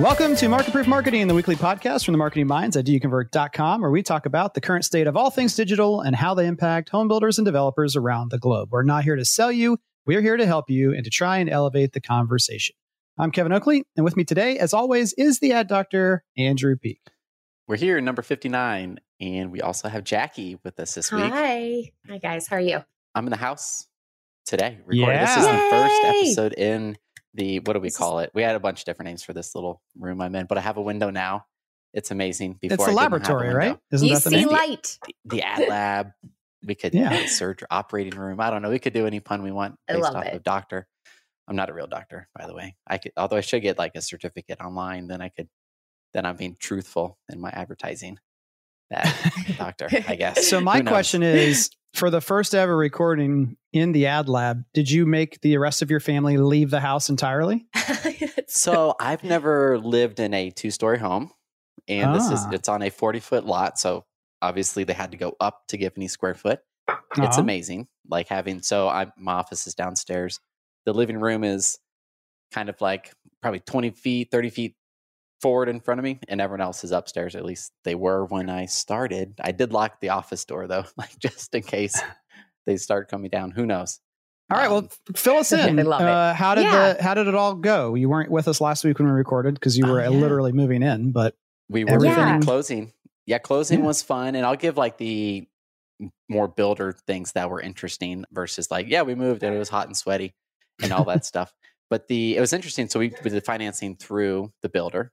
Welcome to Market Proof Marketing, the weekly podcast from the marketing minds at doyouconvert.com, where we talk about the current state of all things digital and how they impact home builders and developers around the globe. We're not here to sell you, we're here to help you and to try and elevate the conversation. I'm Kevin Oakley, and with me today, as always, is the ad doctor, Andrew Peek. We're here, number 59, and we also have Jackie with us this week. Hi. Hi, guys. How are you? I'm in the house today recording. Yeah. This is the first episode in the, what do we This is- call it? We had a bunch of different names for this little room I'm in, but I have a window now. It's amazing. Before It's I the a laboratory, window. right? Isn't you that the see name? light. The ad lab. We could Yeah. yeah. surgery operating room. I don't know. We could do any pun we want I based love off it. of doctor. I'm not a real doctor, by the way. I could, although I should get like a certificate online, then I could, then I'm being truthful in my advertising. That doctor, I guess. So my question is, for the first ever recording in the ad lab, did you make the rest of your family leave the house entirely? So I've never lived in a two story home, and this is Ah. it's on a forty foot lot. So obviously they had to go up to give any square foot. It's Uh-huh. amazing, like having. So I my office is downstairs. The living room is kind of like probably twenty feet, thirty feet forward in front of me, and everyone else is upstairs. At least they were when I started. I did lock the office door though, like just in case they start coming down. Who knows? All right, well, Um, fill us in. I love it. Uh, how did Yeah. the how did it all go? You weren't with us last week when we recorded because you Oh, were yeah. literally moving in, but We were yeah. closing. Yeah, closing was fun, and I'll give like the more builder things that were interesting versus like, yeah, we moved and it was hot and sweaty and all that stuff. But the it was interesting. So we did the financing through the builder,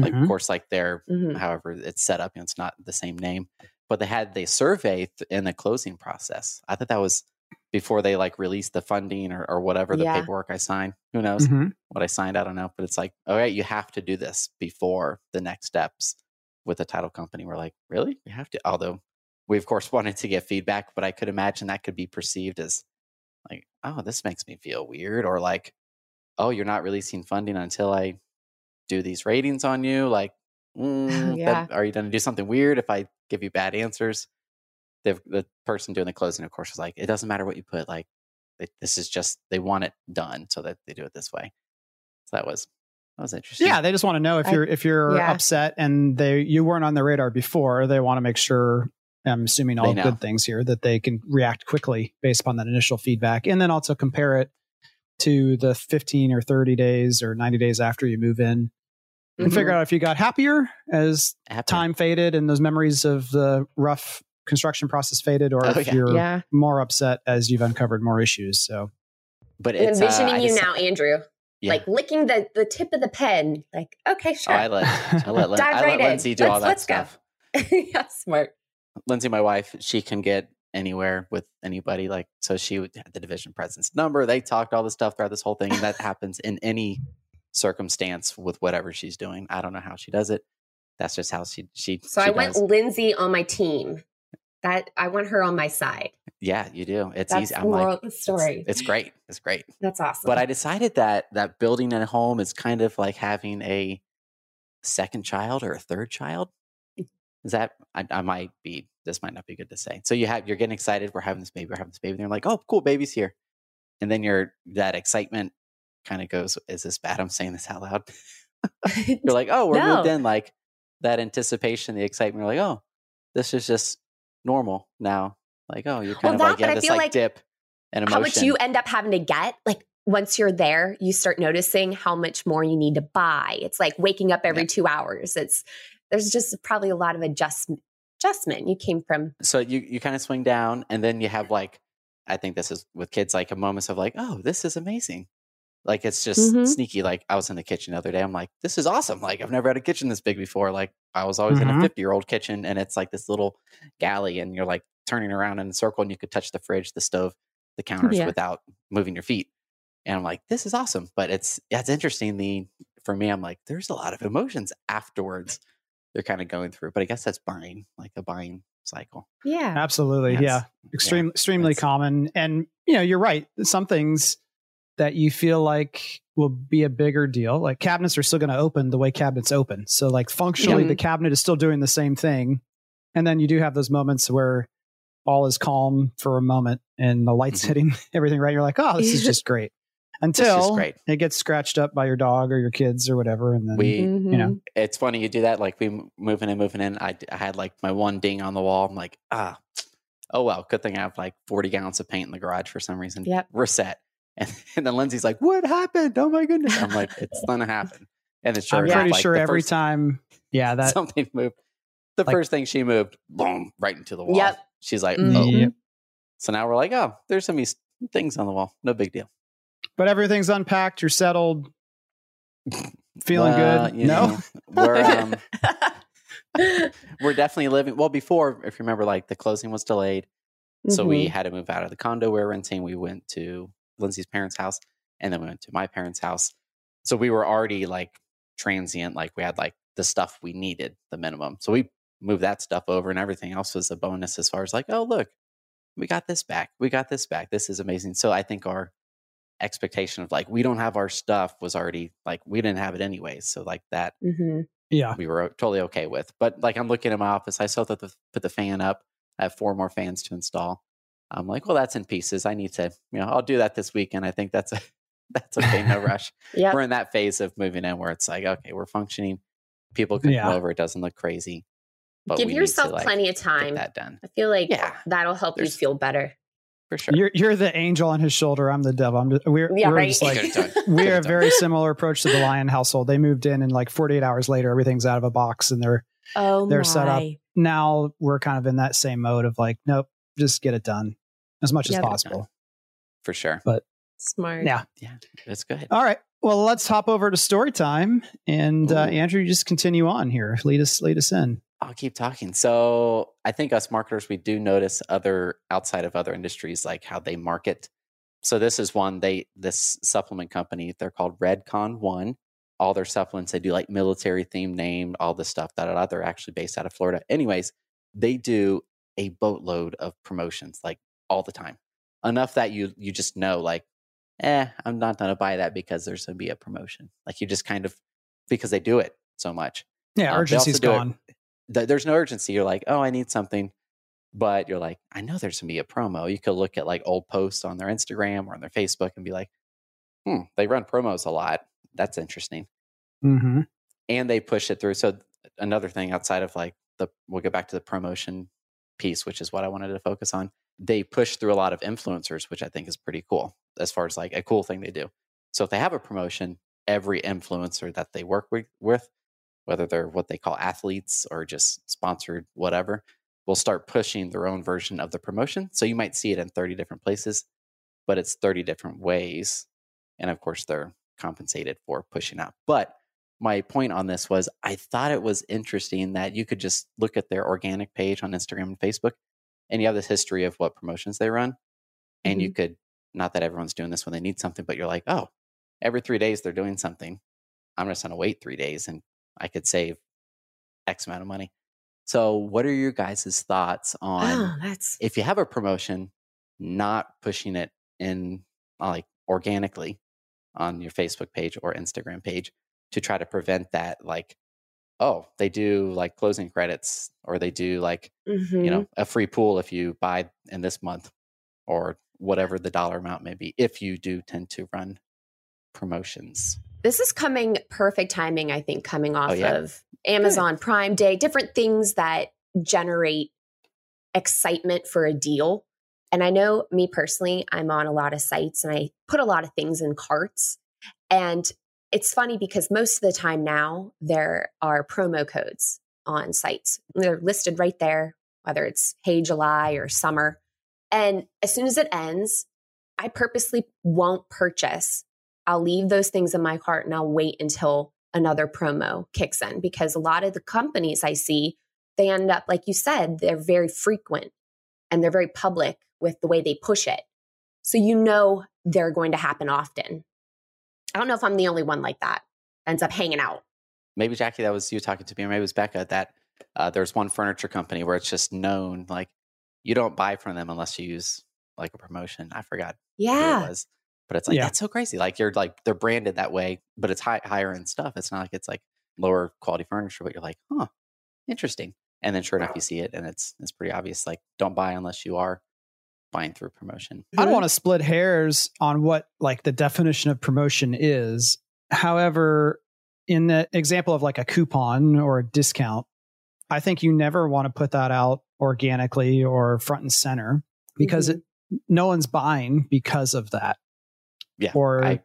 like Mhm. of course, like their Mhm. however it's set up. You know, it's not the same name, but they had the survey th- in the closing process. I thought that was before they like released the funding or, or whatever the Yeah. paperwork I signed. Who knows? Mhm. what I signed. I don't know, but it's like, all right, you have to do this before the next steps with the title company. We're like, really? You have to? Although we, of course, wanted to get feedback, but I could imagine that could be perceived as like, oh, this makes me feel weird, or like, oh, you're not releasing funding until I do these ratings on you. Like, mm, Yeah. that- are you going to do something weird if I give you bad answers? The, the person doing the closing, of course, was like, it doesn't matter what you put. Like, it, this is just they want it done, so that they do it this way. So that was that was interesting. yeah, they just want to know if I- you're if you're yeah. upset and they you weren't on the radar before. They want to make sure. I'm assuming all good things here that they can react quickly based upon that initial feedback, and then also compare it to the 15 or 30 days or 90 days after you move in, and Mhm. figure out if you got happier as Happy. time faded and those memories of the rough construction process faded, or Oh, if yeah. you're Yeah. more upset as you've uncovered more issues. So but it's uh, envisioning I you just- now, Andrew, Yeah. like licking the, the tip of the pen. Like, okay, Oh, sure. I let I let, Lin- Dive I right let in. Lindsay do all that Let's- let's stuff. yeah, smart. Lindsay, my wife, she can get anywhere with anybody. Like, so she would have the division president's number. They talked all this stuff throughout this whole thing, and that happens in any circumstance with whatever she's doing. I don't know how she does it. That's just how she she. So she I went. Lindsay on my team. That I want her on my side. Yeah, you do. It's That's easy. I'm like, the it's- story. It's, great. It's great. That's awesome. But I decided that that building a home is kind of like having a second child or a third child. Mm. Is that I, I might be this might not be good to say. So you have you're getting excited. We're having this baby. We're having this baby. And they're like, oh, cool, baby's here. And then your that excitement kind of goes. Is this bad? I'm saying this out loud. You're like, oh, we're moved in. Like that anticipation, the excitement. You're like, oh, this is just normal now. Like, oh, you're kind of that, like you but have I this like, like dip and emotion. how much you end up having to get like once you're there you start noticing how much more you need to buy it's like waking up every Yeah. two hours it's there's just probably a lot of adjustment adjustment you came from so you you kind of swing down and then you have like i think this is with kids like a moments of like oh this is amazing like it's just Mhm. sneaky like i was in the kitchen the other day i'm like this is awesome like i've never had a kitchen this big before like i was always in Mhm. a 50 year old kitchen and it's like this little galley and you're like turning around in a circle and you could touch the fridge the stove the counters Yeah. without moving your feet and i'm like this is awesome but it's yeah it's interesting the for me i'm like there's a lot of emotions afterwards they're kind of going through but i guess that's buying like a buying cycle yeah Absolutely. Yes. Yeah. Extreme, extremely common. And, you know, you're right. Some things that you feel like will be a bigger deal, like cabinets are still going to open the way cabinets open. So, like, functionally, Mhm. the cabinet is still doing the same thing. And then you do have those moments where all is calm for a moment and the lights Mhm. hitting everything right. You're like, oh, this is just great. until great. it gets scratched up by your dog or your kids or whatever, and then We Mhm. you know. it's funny you do that. Like we moving and moving in. I had like my one ding on the wall. I'm like, ah, oh well. Good thing I have like 40 gallons of paint in the garage for some reason. Yep. We're set. And, and then Lindsay's like, what happened? Oh my goodness. I'm like, it's gonna happen. And it's sure I'm pretty like, sure every first- time, yeah, that something moved. The like- first thing she moved, boom, right into the wall. Yep. She's like, Mhm. oh. Yep. So now we're like, oh, there's some of things on the wall. No big deal. but everything's unpacked. You're settled. Feeling Well, good? you No, know, we're um, we're definitely living well before if you remember like the closing was delayed so we Mhm. had to move out of the condo we were renting we went to lindsay's parents house and then we went to my parents house so we were already like transient like we had like the stuff we needed the minimum so we moved that stuff over and everything else was a bonus as far as like oh look we got this back we got this back this is amazing so i think our expectation of like we don't have our stuff was already like we didn't have it anyways so like that Mhm. yeah, we were totally okay with. But like I'm looking at my office, I still that the put the fan up. I have four more fans to install. I'm like, well, that's in pieces. I need to, you know, I'll do that this weekend. I think that's a that's okay, no rush. Yep. We're in that phase of moving in where it's like, okay, we're functioning. People can Yeah. come over. It doesn't look crazy. But Give we need to, yourself like, plenty of get time. that done I feel like Yeah. that'll help you feel better. for sure. you're you're the angel on his shoulder. I'm the devil. I'm just, we're Yeah, we're right. just like Could've we're a very similar approach to the Lion household. They moved in and like 48 hours later, everything's out of a box and they're Oh They're my. set up. now we're kind of in that same mode of like, nope, just get it done as much Yep. as possible. for sure. But smart. Yeah. Yeah. That's good. All right. Well, let's hop over to story time. And uh, Andrew, just continue on here. Lead us, lead us in. I'll keep talking. So I think us marketers, we do notice other outside of other industries, like how they market. So this is one they this supplement company. They're called Redcon One. All their supplements they do like military theme name, all this stuff. Da, da, da. They're actually based out of Florida. Anyways, they do a boatload of promotions like all the time. Enough that you you just know like, eh, I'm not gonna buy that because there's gonna be a promotion. Like you just kind of because they do it so much Yeah, they urgency's do it- gone. there's no urgency. You're like, oh, I need something, but you're like, I know there's gonna be a promo. You could look at like old posts on their Instagram or on their Facebook and be like, hmm, they run promos a lot. That's interesting, hmm and they push it through. So another thing outside of like the, we'll get back to the promotion piece, which is what I wanted to focus on. They push through a lot of influencers, which I think is pretty cool as far as like a cool thing they do. So if they have a promotion, every influencer that they work with, whether they're what they call athletes or just sponsored, whatever, will start pushing their own version of the promotion. So you might see it in 30 different places, but it's 30 different ways. And of course, they're compensated for pushing out. But my point on this was I thought it was interesting that you could just look at their organic page on Instagram and Facebook, and you have this history of what promotions they run. And you mm-hmm. could, not that everyone's doing this when they need something, but you're like, oh, every three days they're doing something. I'm just going to wait three days and I could save X amount of money. So, what are your guys' thoughts on Oh, if you have a promotion, not pushing it in like organically on your Facebook page or Instagram page to try to prevent that, like, oh, they do like closing credits or they do like, mhm. you know, a free pool if you buy in this month or whatever the dollar amount may be, if you do tend to run promotions. this is coming perfect timing, I think, coming off Oh, yeah? of Amazon Prime Day, different things that generate excitement for a deal. And I know me personally, I'm on a lot of sites and I put a lot of things in carts. And it's funny because most of the time now there are promo codes on sites. They're listed right there, whether it's Hey July or summer. And as soon as it ends, I purposely won't purchase. I'll leave those things in my cart and I'll wait until another promo kicks in because a lot of the companies I see, they end up, like you said, they're very frequent and they're very public with the way they push it. So you know they're going to happen often. I don't know if I'm the only one like that. Ends up hanging out. maybe Jackie, that was you talking to me, or maybe it was Becca. That uh, there's one furniture company where it's just known like you don't buy from them unless you use like a promotion. I forgot who Yeah. it was, but it's like Yeah. that's so crazy. Like you're like they're branded that way, but it's high, higher end stuff. It's not like it's like lower quality furniture, but you're like, huh, interesting. And then sure enough, you see it, and it's it's pretty obvious. Like don't buy unless you are buying through promotion. I don't want to split hairs on what like the definition of promotion is. However, in the example of like a coupon or a discount, I think you never want to put that out organically or front and center because Mhm. it, no one's buying because of that. Yeah. Or I,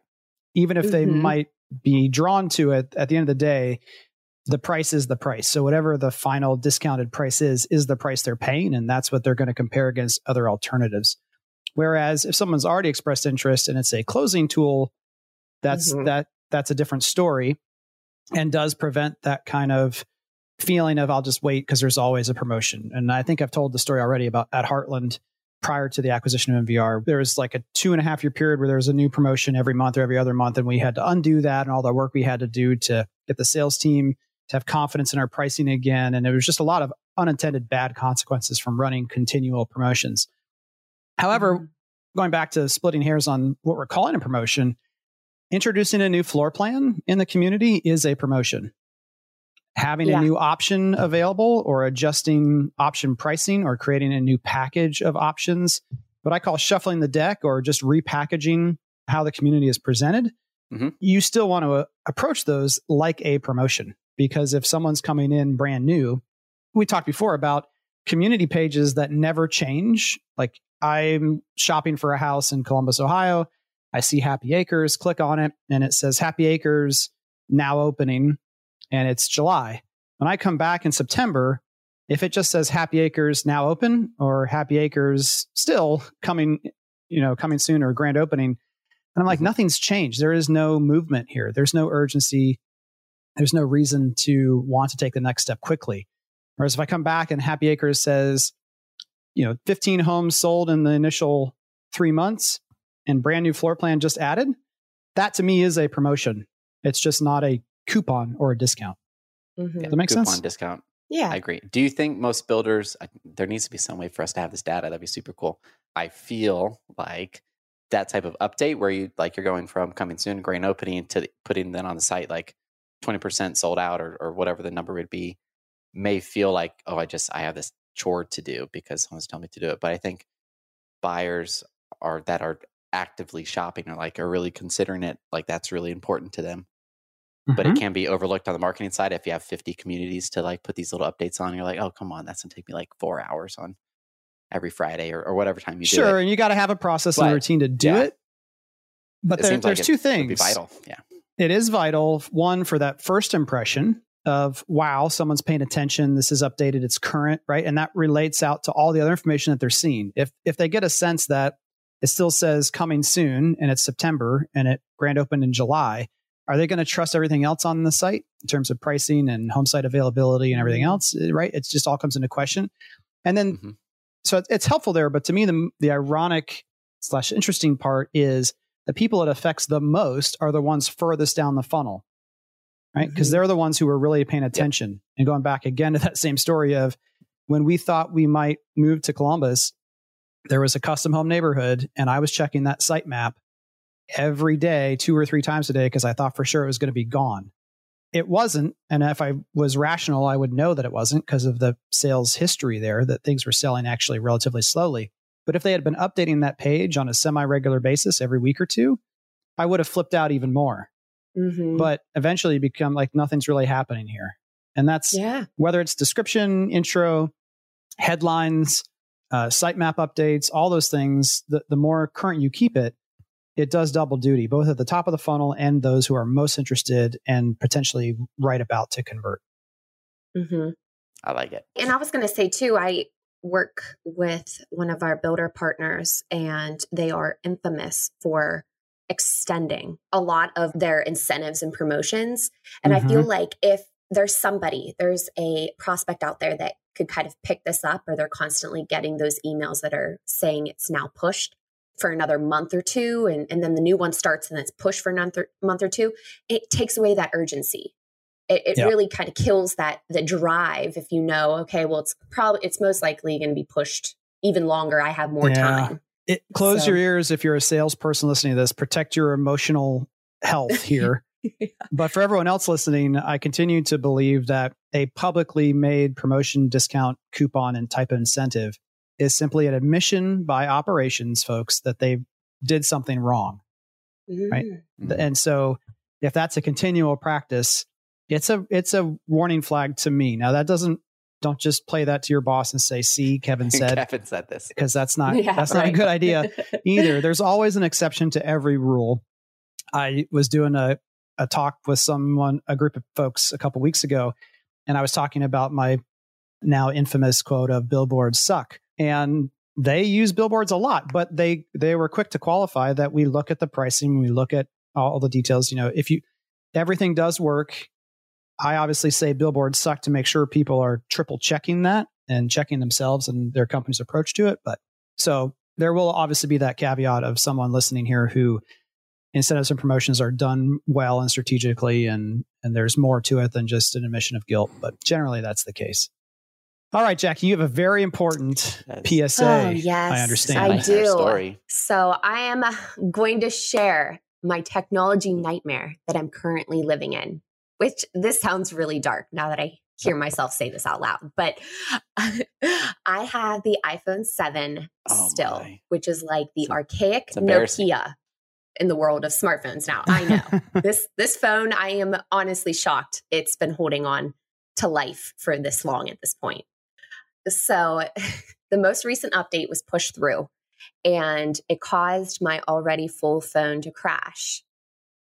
even if they Mhm. might be drawn to it at the end of the day, the price is the price. So whatever the final discounted price is, is the price they're paying. And that's what they're going to compare against other alternatives. Whereas if someone's already expressed interest and it's a closing tool, that's Mhm. that that's a different story and does prevent that kind of feeling of I'll just wait because there's always a promotion. And I think I've told the story already about at Heartland prior to the acquisition of NVR. There was like a two and a half year period where there was a new promotion every month or every other month, and we had to undo that and all the work we had to do to get the sales team to have confidence in our pricing again. And there was just a lot of unintended bad consequences from running continual promotions. However, Mhm. going back to splitting hairs on what we're calling a promotion, introducing a new floor plan in the community is a promotion. Having Yeah. a new option available or adjusting option pricing or creating a new package of options, what I call shuffling the deck or just repackaging how the community is presented, Mhm. you still want to uh, approach those like a promotion. Because if someone's coming in brand new, we talked before about community pages that never change. Like I'm shopping for a house in Columbus, Ohio. I see Happy Acres, click on it, and it says Happy Acres now opening, and it's July. When I come back in September, if it just says Happy Acres now open or Happy Acres still coming, you know, coming soon or grand opening, and I'm like, Mhm. nothing's changed. There is no movement here. There's no urgency. There's no reason to want to take the next step quickly. Whereas if I come back and Happy Acres says, you know, 15 homes sold in the initial three months and brand new floor plan just added, that to me is a promotion. It's just not a coupon or a discount. Mhm. Does that make coupon sense? discount. Yeah. I agree. Do you think most builders, there needs to be some way for us to have this data? That'd be super cool. I feel like that type of update where you like you're going from coming soon, grand opening to the- putting then on the site like 20% sold out or, or whatever the number would be may feel like, oh, I just, I have this chore to do because someone's telling me to do it. But I think buyers are that are actively shopping or like are really considering it like that's really important to them but Mhm. it can be overlooked on the marketing side if you have 50 communities to like put these little updates on you're like oh come on that's gonna take me like four hours on every friday or, or whatever time you do sure, and you got to have a process and a routine to do yeah. it. But It there, like there's it two things. vital yeah it is vital one for that first impression of wow someone's paying attention this is updated it's current right? And that relates out to all the other information that they're seeing. If if they get a sense that it still says coming soon and it's september and it grand opened in july are they going to trust everything else on the site in terms of pricing and home site availability and everything else eh, right? It just all comes into question. And then Mhm. so it's helpful there but to me the the ironic slash interesting part is the people it affects the most are the ones furthest down the funnel, right? Because Mhm. they're the ones who are really paying attention. And going back again to that same story of when we thought we might move to Columbus, there was a custom home neighborhood, and I was checking that site map every day, two or three times a day, because I thought for sure it was going to be gone. It wasn't. And if I was rational, I would know that it wasn't because of the sales history there, that things were selling actually relatively slowly. But if they had been updating that page on a semi regular basis every week or two, I would have flipped out even more. Mhm. But eventually you become like nothing's really happening here. And that's yeah. whether it's description, intro, headlines, uh, sitemap updates, all those things, the, the more current you keep it, it does double duty, both at the top of the funnel and those who are most interested and potentially right about to convert. Mm-hmm. i like it And I was going to say too, I work with one of our builder partners, and they are infamous for extending a lot of their incentives and promotions. And I feel mm-hmm. like if there's somebody, there's a prospect out there that could kind of pick this up, or they're constantly getting those emails that are saying it's now pushed for another month or two, and, and then the new one starts and it's pushed for another month or two, it takes away that urgency it, it Yeah. really kind of kills that the drive if you know okay well it's probably it's most likely going to be pushed even longer i have more Yeah. time It, close So- your ears if you're a salesperson listening to this. Protect your emotional health here. But for everyone else listening, I continue to believe that a publicly made promotion, discount, coupon, and type of incentive is simply an admission by operations folks that they did something wrong. Right. Mm. And so if that's a continual practice, it's a it's a warning flag to me. Now that doesn't don't just play that to your boss and say, see, Kevin said, Kevin said this. because that's not Yeah, that's not a good idea either. There's always an exception to every rule. I was doing a, a talk with someone, a group of folks a couple weeks ago, and I was talking about my now infamous quote of billboards suck. And they use billboards a lot, but they they were quick to qualify that we look at the pricing, we look at all the details. You know, if you everything does work, I obviously say billboards suck to make sure people are triple checking that and checking themselves and their company's approach to it. But so there will obviously be that caveat of someone listening here who incentives and promotions are done well and strategically and and there's more to it than just an admission of guilt. But generally that's the case. All right, Jackie, you have a very important Yes. PSA. Oh, yes, I understand. I do. Story. So I am uh, going to share my technology nightmare that I'm currently living in, which this sounds really dark now that I hear myself say this out loud. But I have the iPhone 7 Oh, still, my. which is like the It's- archaic. Nokia in the world of smartphones now. I know. this this phone, I am honestly shocked it's been holding on to life for this long at this point. So the most recent update was pushed through and it caused my already full phone to crash.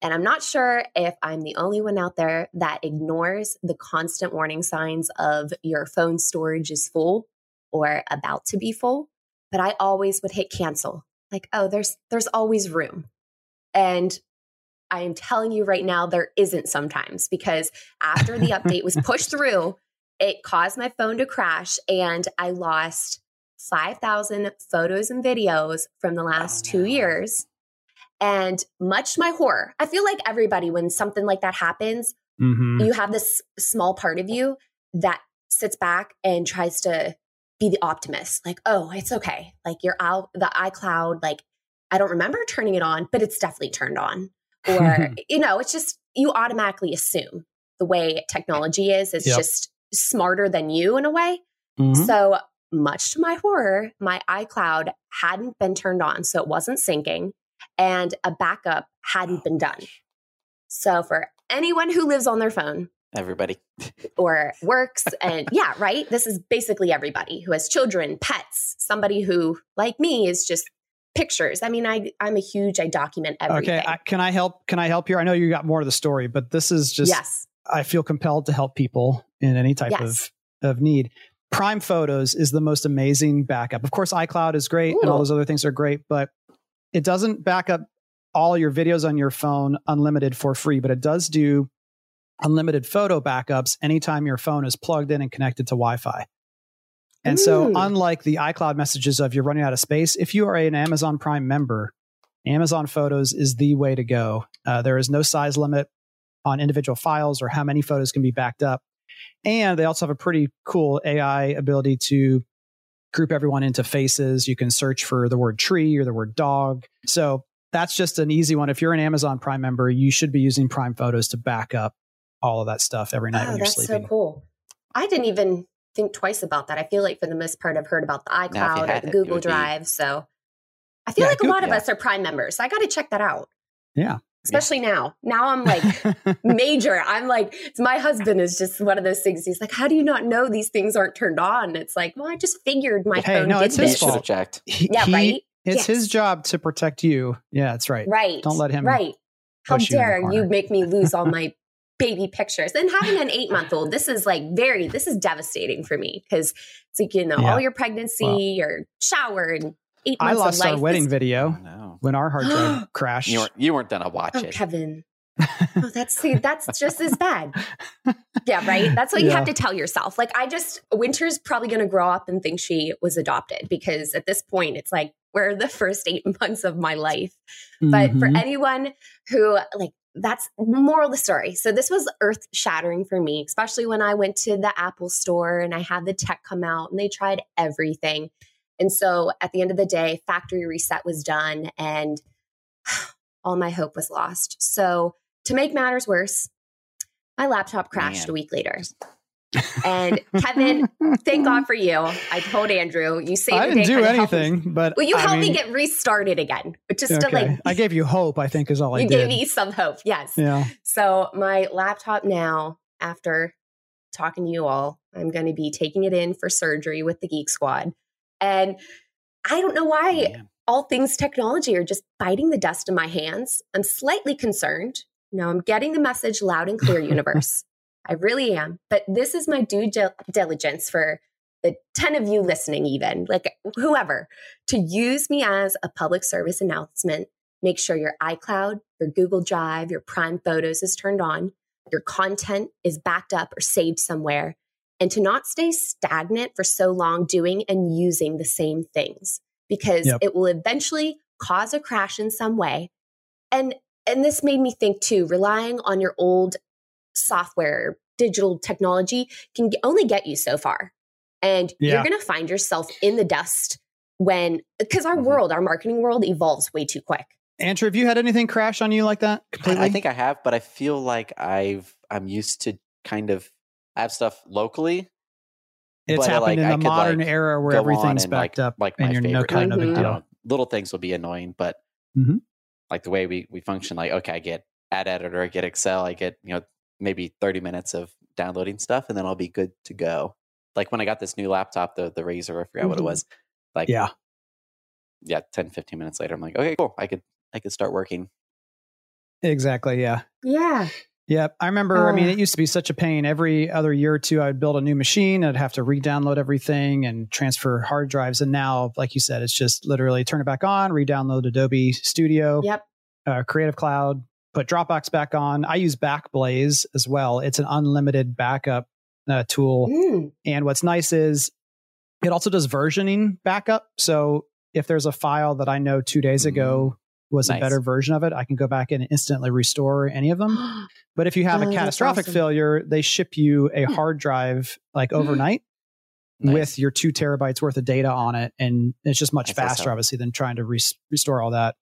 And I'm not sure if I'm the only one out there that ignores the constant warning signs of your phone storage is full or about to be full, but I always would hit cancel. Like, oh, there's there's always room. And I am telling you right now there isn't sometimes because after the update was pushed through, it caused my phone to crash and I lost 5,000 photos and videos from the oh, last Oh, two no. years. And much my horror, I feel like everybody, when something like that happens, Mhm. you have this small part of you that sits back and tries to be the optimist like oh it's okay like you're out the icloud like i don't remember turning it on but it's definitely turned on or you know it's just you automatically assume the way technology is it's Yep. just smarter than you in a way Mhm. so much to my horror my icloud hadn't been turned on so it wasn't syncing and a backup hadn't oh been done so for anyone who lives on their phone Everybody. or works and yeah right this is basically everybody who has children pets somebody who like me is just pictures i mean i i'm a huge i document everything Okay, I, can I help? Can I help here? I know you got more of the story, but this is just yes I feel compelled to help people in any type Yes. of of need. Prime Photos is the most amazing backup. Of course, iCloud is great and all those other things are great, but it doesn't back up all your videos on your phone unlimited for free, but it does do unlimited photo backups anytime your phone is plugged in and connected to Wi-Fi. And so, unlike the iCloud messages of you're running out of space, if you are an Amazon Prime member, Amazon Photos is the way to go. Uh, there is no size limit on individual files or how many photos can be backed up. And they also have a pretty cool AI ability to group everyone into faces. You can search for the word tree or the word dog. So that's just an easy one. If you're an Amazon Prime member, you should be using Prime Photos to back up all of that stuff every night oh when you're that's sleeping. so cool i didn't even think twice about that i feel like for the most part i've heard about the Now, if you icloud or the it, it google would be- drive so i feel Yeah, like a Goo- lot of yeah. us are prime members so i got to check that out Yeah. Especially now now i'm like major. I'm like, it's my husband is just one of those things. He's like, how do you not know these things aren't turned on? It's like, well, I just figured my Hey, phone no, did it's his this. should have fault. checked. He- Yeah, he- right. It's Yes. his job to protect you. Yeah, that's right. Right. Don't let him Right. How push you in the dare you make me lose all my baby pictures? And having an eight month old, this is like very, this is devastating for me because it's like, you know, Yeah. all your pregnancy, Well, your shower, and eight I lost of our wedding This- video No. when our hard drive crashed. You weren't, you weren't gonna watch Oh, it. Kevin. oh, that's see, that's just as bad. Yeah, right. That's what you have to tell yourself. Like, I just Winter's probably going to grow up and think she was adopted because at this point, it's like we're the first eight months of my life. But for Mhm. anyone who like that's moral of the story. So this was earth shattering for me, especially when I went to the Apple store and I had the tech come out and they tried everything. And so at the end of the day, factory reset was done and all my hope was lost. So to make matters worse, my laptop crashed Man. a week later. And Kevin, thank God for you. I told Andrew, you saved I didn't do anything, but Well, you I helped me get restarted again, but just to like, I gave you hope. I think is all I you did. gave me some hope. Yes. yeah. So my laptop now, after talking to you all, I'm going to be taking it in for surgery with the Geek Squad, and I don't know why Man. all things technology are just biting the dust in my hands. I'm slightly concerned. No, I'm getting the message loud and clear, universe. I really am. But this is my due dil- diligence for the 10 of you listening, even like whoever, to use me as a public service announcement. Make sure your iCloud, your Google Drive, your Prime Photos is turned on, your content is backed up or saved somewhere, and to not stay stagnant for so long doing and using the same things because Yep. it will eventually cause a crash in some way. And and this made me think too, relying on your old software, digital technology can only get you so far. And Yeah. you're going to find yourself in the dust when because our Mhm. world, our marketing world evolves way too quick. Andrew, have you had anything crash on you like that I- completely? I think I have, but I feel like I've I'm used to kind of I have stuff locally. it's but, happened like, in I the could, modern like, era where everything's backed like, up like and my you're no favorite, kind of a big you deal. little things will be annoying, but Mhm. like the way we we function, like okay, I get ad editor, I get Excel, I get you know maybe thirty minutes of downloading stuff, and then I'll be good to go. Like when I got this new laptop, the the Razer, I forgot what it Mhm. was. Like Yeah. yeah, 10, 15 minutes later, I'm like, okay, cool, I could I could start working. Exactly. Yeah. Yeah. Yep. I remember, I mean, Uh. it used to be such a pain. Every other year or two, I'd build a new machine. I'd have to re download everything and transfer hard drives. And now, like you said, it's just literally turn it back on, re download Adobe Studio, Yep. uh, Creative Cloud, put Dropbox back on. I use Backblaze as well. It's an unlimited backup uh, tool. Mm. And what's nice is it also does versioning backup. So if there's a file that I know two days ago was a better version of it, I can go back and instantly restore any of them. But if you have Oh, a catastrophic awesome. failure, they ship you a Hmm. hard drive like Hmm. overnight Nice. with your two terabytes worth of data on it. And it's just much Nice, faster, obviously, than trying to res- restore all that.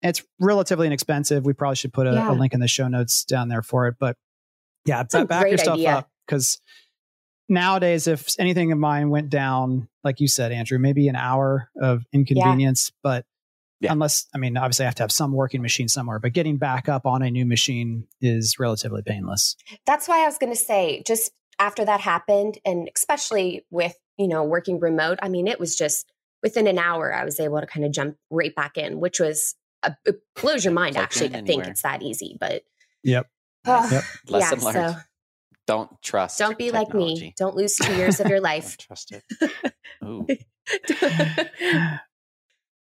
It's relatively inexpensive. We probably should put a, Yeah. a link in the show notes down there for it. But yeah, That's a back your stuff idea. up because nowadays, if anything of mine went down, like you said, Andrew, maybe an hour of inconvenience, but Yeah. unless, I mean, obviously I have to have some working machine somewhere, but getting back up on a new machine is relatively painless. That's why I was going to say, just after that happened, and especially with, you know, working remote, I mean, it was just within an hour, I was able to kind of jump right back in, which was, a, it blows your mind Like actually to being think it's that easy. But Yep. uh, Yep. Lesson yeah, learned. so Don't trust. don't be like me. Don't lose two years of your Don't life. trust it. Ooh.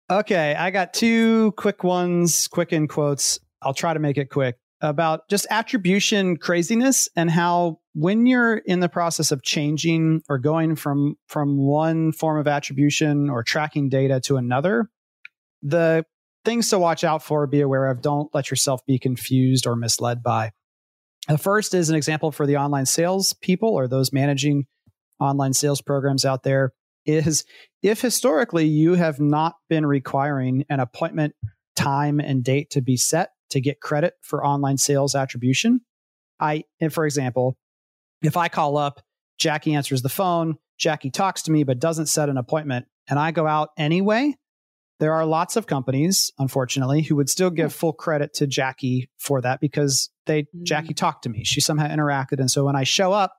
okay, I got two quick ones, quick in quotes. I'll try to make it quick about just attribution craziness and how when you're in the process of changing or going from from one form of attribution or tracking data to another, the things to watch out for, be aware of, don't let yourself be confused or misled by. The first is an example for the online sales people or those managing online sales programs out there is if historically you have not been requiring an appointment time and date to be set to get credit for online sales attribution, I, for example, if I call up, Jackie answers the phone, Jackie talks to me but doesn't set an appointment, and I go out anyway, there are lots of companies, unfortunately, who would still give full credit to Jackie for that because they Mm. Jackie talked to me. She somehow interacted. And so when I show up,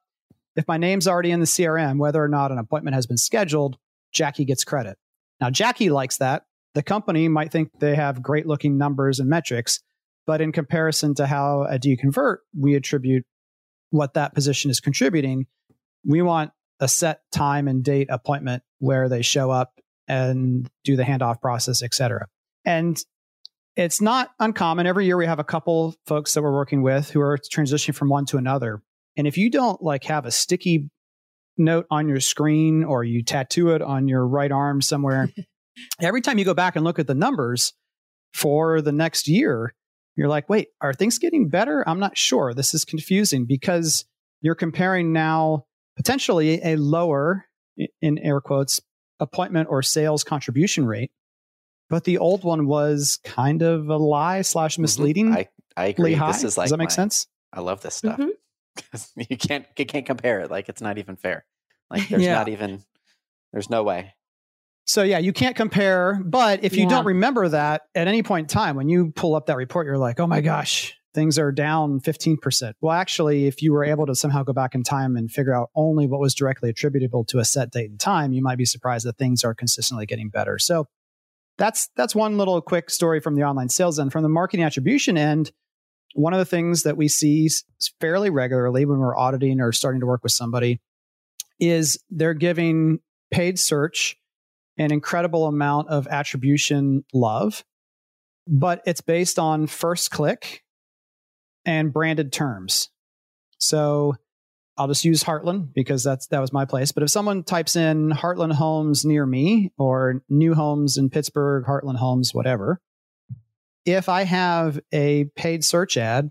if my name's already in the CRM, whether or not an appointment has been scheduled, Jackie gets credit. Now, Jackie likes that. The company might think they have great looking numbers and metrics, but in comparison to how a Do You Convert, we attribute what that position is contributing. We want a set time and date appointment where they show up and do the handoff process, et cetera. And it's not uncommon. Every year we have a couple folks that we're working with who are transitioning from one to another. And if you don't like have a sticky note on your screen or you tattoo it on your right arm somewhere, every time you go back and look at the numbers for the next year, you're like, wait, are things getting better? I'm not sure. This is confusing because you're comparing now potentially a lower, in air quotes, appointment or sales contribution rate. But the old one was kind of a lie slash misleading. I, I agree. high. This is like Does that make my- sense? I love this stuff. Mhm. you can't you can't compare it. Like it's not even fair. Like there's Yeah. not even there's no way. So yeah, you can't compare. But if you Yeah. don't remember that at any point in time, when you pull up that report, you're like, oh my gosh, things are down 15%. Well, actually, if you were able to somehow go back in time and figure out only what was directly attributable to a set date and time, you might be surprised that things are consistently getting better. So that's that's one little quick story from the online sales end. From the marketing attribution end, one of the things that we see fairly regularly when we're auditing or starting to work with somebody is they're giving paid search an incredible amount of attribution love, but it's based on first click and branded terms. So I'll just use Heartland because that's that was my place. But if someone types in Heartland Homes near me or new homes in Pittsburgh, Heartland Homes, whatever, if I have a paid search ad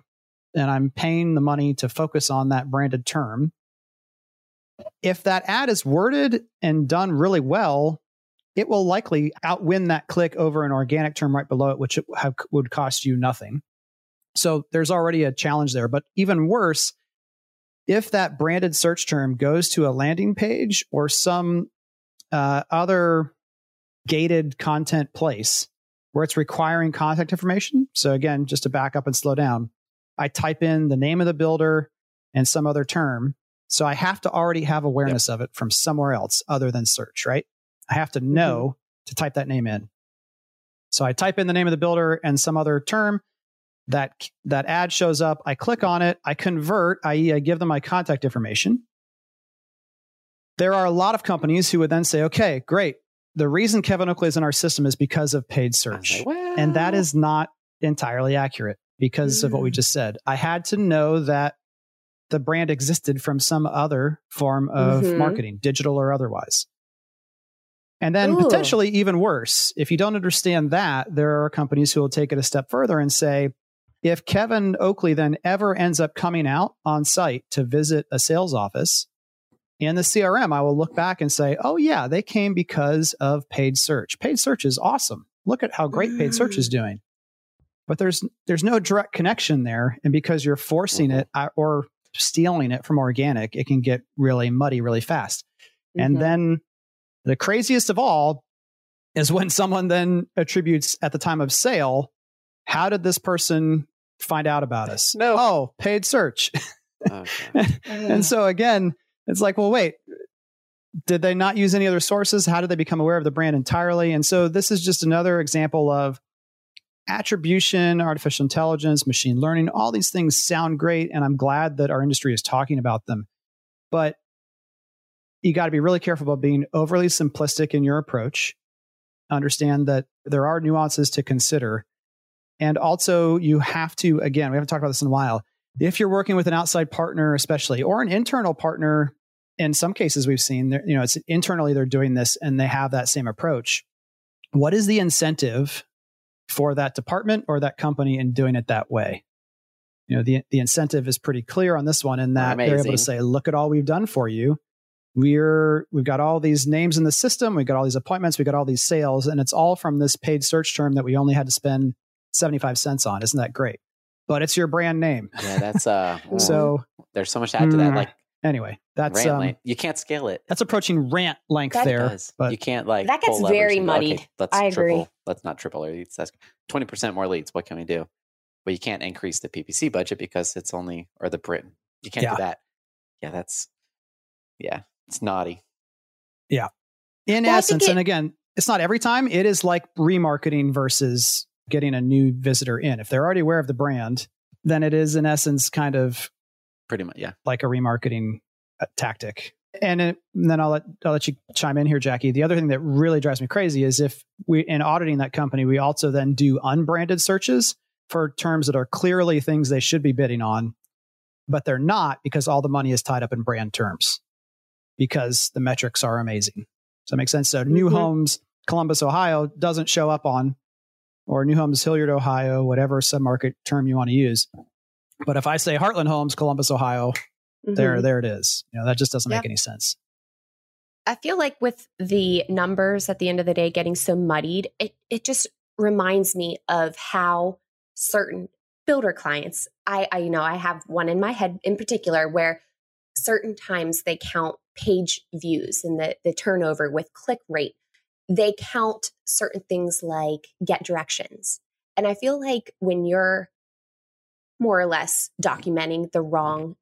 and I'm paying the money to focus on that branded term, if that ad is worded and done really well, it will likely outwin that click over an organic term right below it, which it have, would cost you nothing. So there's already a challenge there. But even worse, if that branded search term goes to a landing page or some uh, other gated content place where it's requiring contact information. So again, just to back up and slow down, I type in the name of the builder and some other term. So I have to already have awareness of it from somewhere else other than search, right? I have to mm-hmm. know to type that name in. So I type in the name of the builder and some other term. That that ad shows up. I click on it. I convert, i.e., I give them my contact information. There are a lot of companies who would then say, "Okay, great. The reason Kevin Oakley is in our system is because of paid search," like, and that is not entirely accurate because of what we Mm. just said. I had to know that the brand existed from some other form of Mhm. marketing, digital or otherwise. And then Ooh. potentially even worse, if you don't understand that, there are companies who will take it a step further and say, if Kevin Oakley then ever ends up coming out on site to visit a sales office in the CRM, I will look back and say, oh, yeah, they came because of paid search. Paid search is awesome. Look at how great paid search is doing. But there's there's no direct connection there, and because you're forcing it or stealing it from organic, it can get really muddy really fast. And Mhm. then the craziest of all is when someone then attributes at the time of sale, how did this person find out about us? No. Oh, paid search. God. and so again, it's like, well, wait, did they not use any other sources? How did they become aware of the brand entirely? And so this is just another example of attribution, artificial intelligence, machine learning. All these things sound great, and I'm glad that our industry is talking about them. But you got to be really careful about being overly simplistic in your approach. Understand that there are nuances to consider. And also, you have to, again, we haven't talked about this in a while. If you're working with an outside partner, especially, or an internal partner, in some cases we've seen, you know, it's internally they're doing this and they have that same approach. What is the incentive for that department or that company in doing it that way? You know, the the incentive is pretty clear on this one in that they're able to say, "Look at all we've done for you. We're we've got all these names in the system. We've got all these appointments. we've got all these sales, and it's all from this paid search term that we only had to spend seventy five cents on. Isn't that great? But it's your brand name. yeah, that's uh. mm, So there's so much to add to that. Mm, Like anyway, that's rant um, length. You can't scale it. that's approaching rant length That there. does. But you can't like That gets pull very and go, muddied. Okay, let's I agree. triple. Let's not triple our leads. That's twenty percent more leads. What can we do? But you can't increase the PPC budget because it's only or the Brit. You can't Yeah. do that. Yeah, that's yeah, it's naughty. Yeah. In Well, essence, it- and again, it's not every time. It is like remarketing versus getting a new visitor in. If they're already aware of the brand, then it is in essence kind of Pretty much, yeah. like a remarketing tactic. And, it, and then I'll let I'll let you chime in here, Jackie. The other thing that really drives me crazy is if we in auditing that company, we also then do unbranded searches for terms that are clearly things they should be bidding on, but they're not because all the money is tied up in brand terms because the metrics are amazing. Does that make sense? So New Mhm. Homes, Columbus, Ohio doesn't show up on, or New Homes, Hilliard, Ohio, whatever submarket term you want to use. But if I say Heartland Homes, Columbus, Ohio, there Mhm. there it is you know that just doesn't Yep. make any sense I feel like with the numbers at the end of the day getting so muddied, it it just reminds me of how certain builder clients, I, I you know I have one in my head in particular where certain times they count page views and the the turnover with click rate. They count certain things like get directions. And I feel like when you're more or less documenting the wrong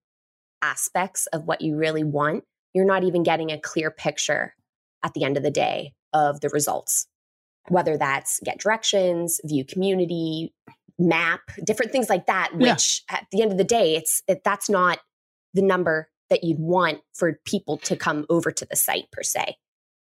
aspects of what you really want, you're not even getting a clear picture at the end of the day of the results, whether that's get directions, view community, map, different things like that, which yeah. at the end of the day, it's it, that's not the number that you'd want for people to come over to the site per se.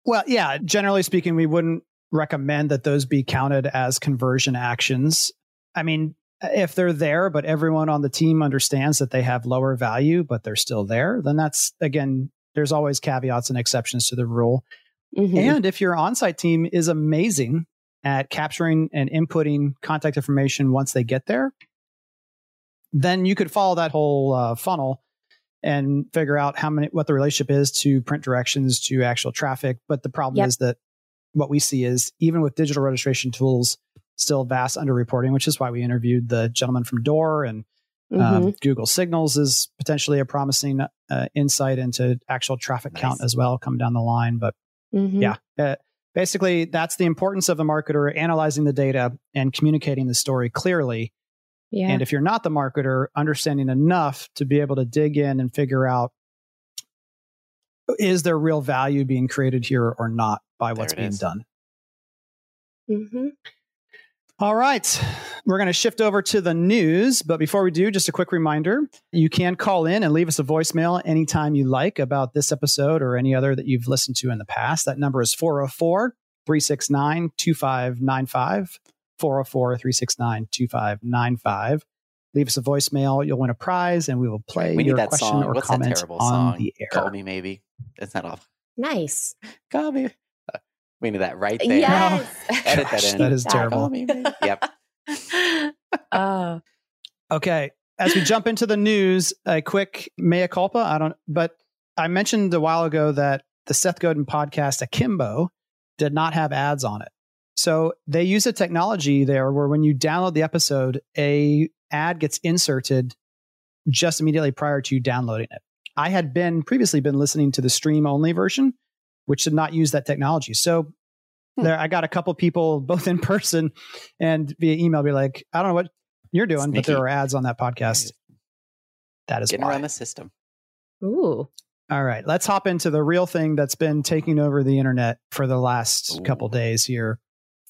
Well, yeah, generally speaking, we wouldn't recommend that those be counted as conversion actions. I mean, if they're there, but everyone on the team understands that they have lower value, but they're still there, then that's again, there's always caveats and exceptions to the rule. Mm-hmm. And if your on-site team is amazing at capturing and inputting contact information once they get there, then you could follow that whole uh, funnel and figure out how many what the relationship is to print directions to actual traffic. But the problem yep. is that what we see is even with digital registration tools, still vast underreporting, which is why we interviewed the gentleman from Door and um, mm-hmm. um, Google Signals is potentially a promising uh, insight into actual traffic nice. count as well come down the line. But mm-hmm. yeah, uh, basically that's the importance of the marketer analyzing the data and communicating the story clearly. Yeah. And if you're not the marketer, understanding enough to be able to dig in and figure out is there real value being created here or not by what's being is. done. Mm-hmm. All right. We're going to shift over to the news. But before we do, just a quick reminder you can call in and leave us a voicemail anytime you like about this episode or any other that you've listened to in the past. That number is 404 369 2595. 404 369 2595. Leave us a voicemail. You'll win a prize and we will play we your question song. or What's comment on song? the air. Call me, maybe. It's not off. Nice. Call me. We need that right there. Yes. Edit that in. That is terrible. yep. Uh, okay. As we jump into the news, a quick mea culpa. I don't, but I mentioned a while ago that the Seth Godin podcast, Akimbo, did not have ads on it. So they use a technology there where when you download the episode, a ad gets inserted just immediately prior to you downloading it. I had been previously been listening to the stream only version, which did not use that technology. So hmm. there, I got a couple people both in person and via email be like, I don't know what you're doing, Sneaky. but there are ads on that podcast. That is getting why. around the system. Ooh. All right, let's hop into the real thing that's been taking over the internet for the last Ooh. couple days here.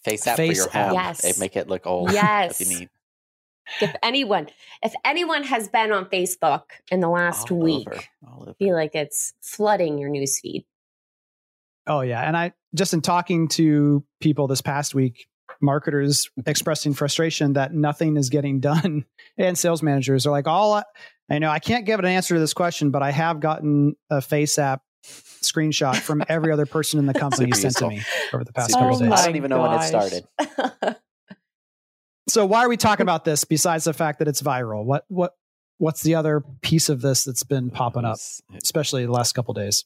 Face app Face for your home. Yes. They make it look old. Yes. If anyone, if anyone has been on Facebook in the last All week, over. feel like it's flooding your newsfeed. Oh yeah, and I just in talking to people this past week, marketers mm-hmm. expressing frustration that nothing is getting done, and sales managers are like, "All I know, I can't give an answer to this question, but I have gotten a Face app screenshot from every other person in the company sent to me over the past couple days. I don't even know when it oh started. so why are we talking about this besides the fact that it's viral? What what what's the other piece of this that's been popping up, especially the last couple days?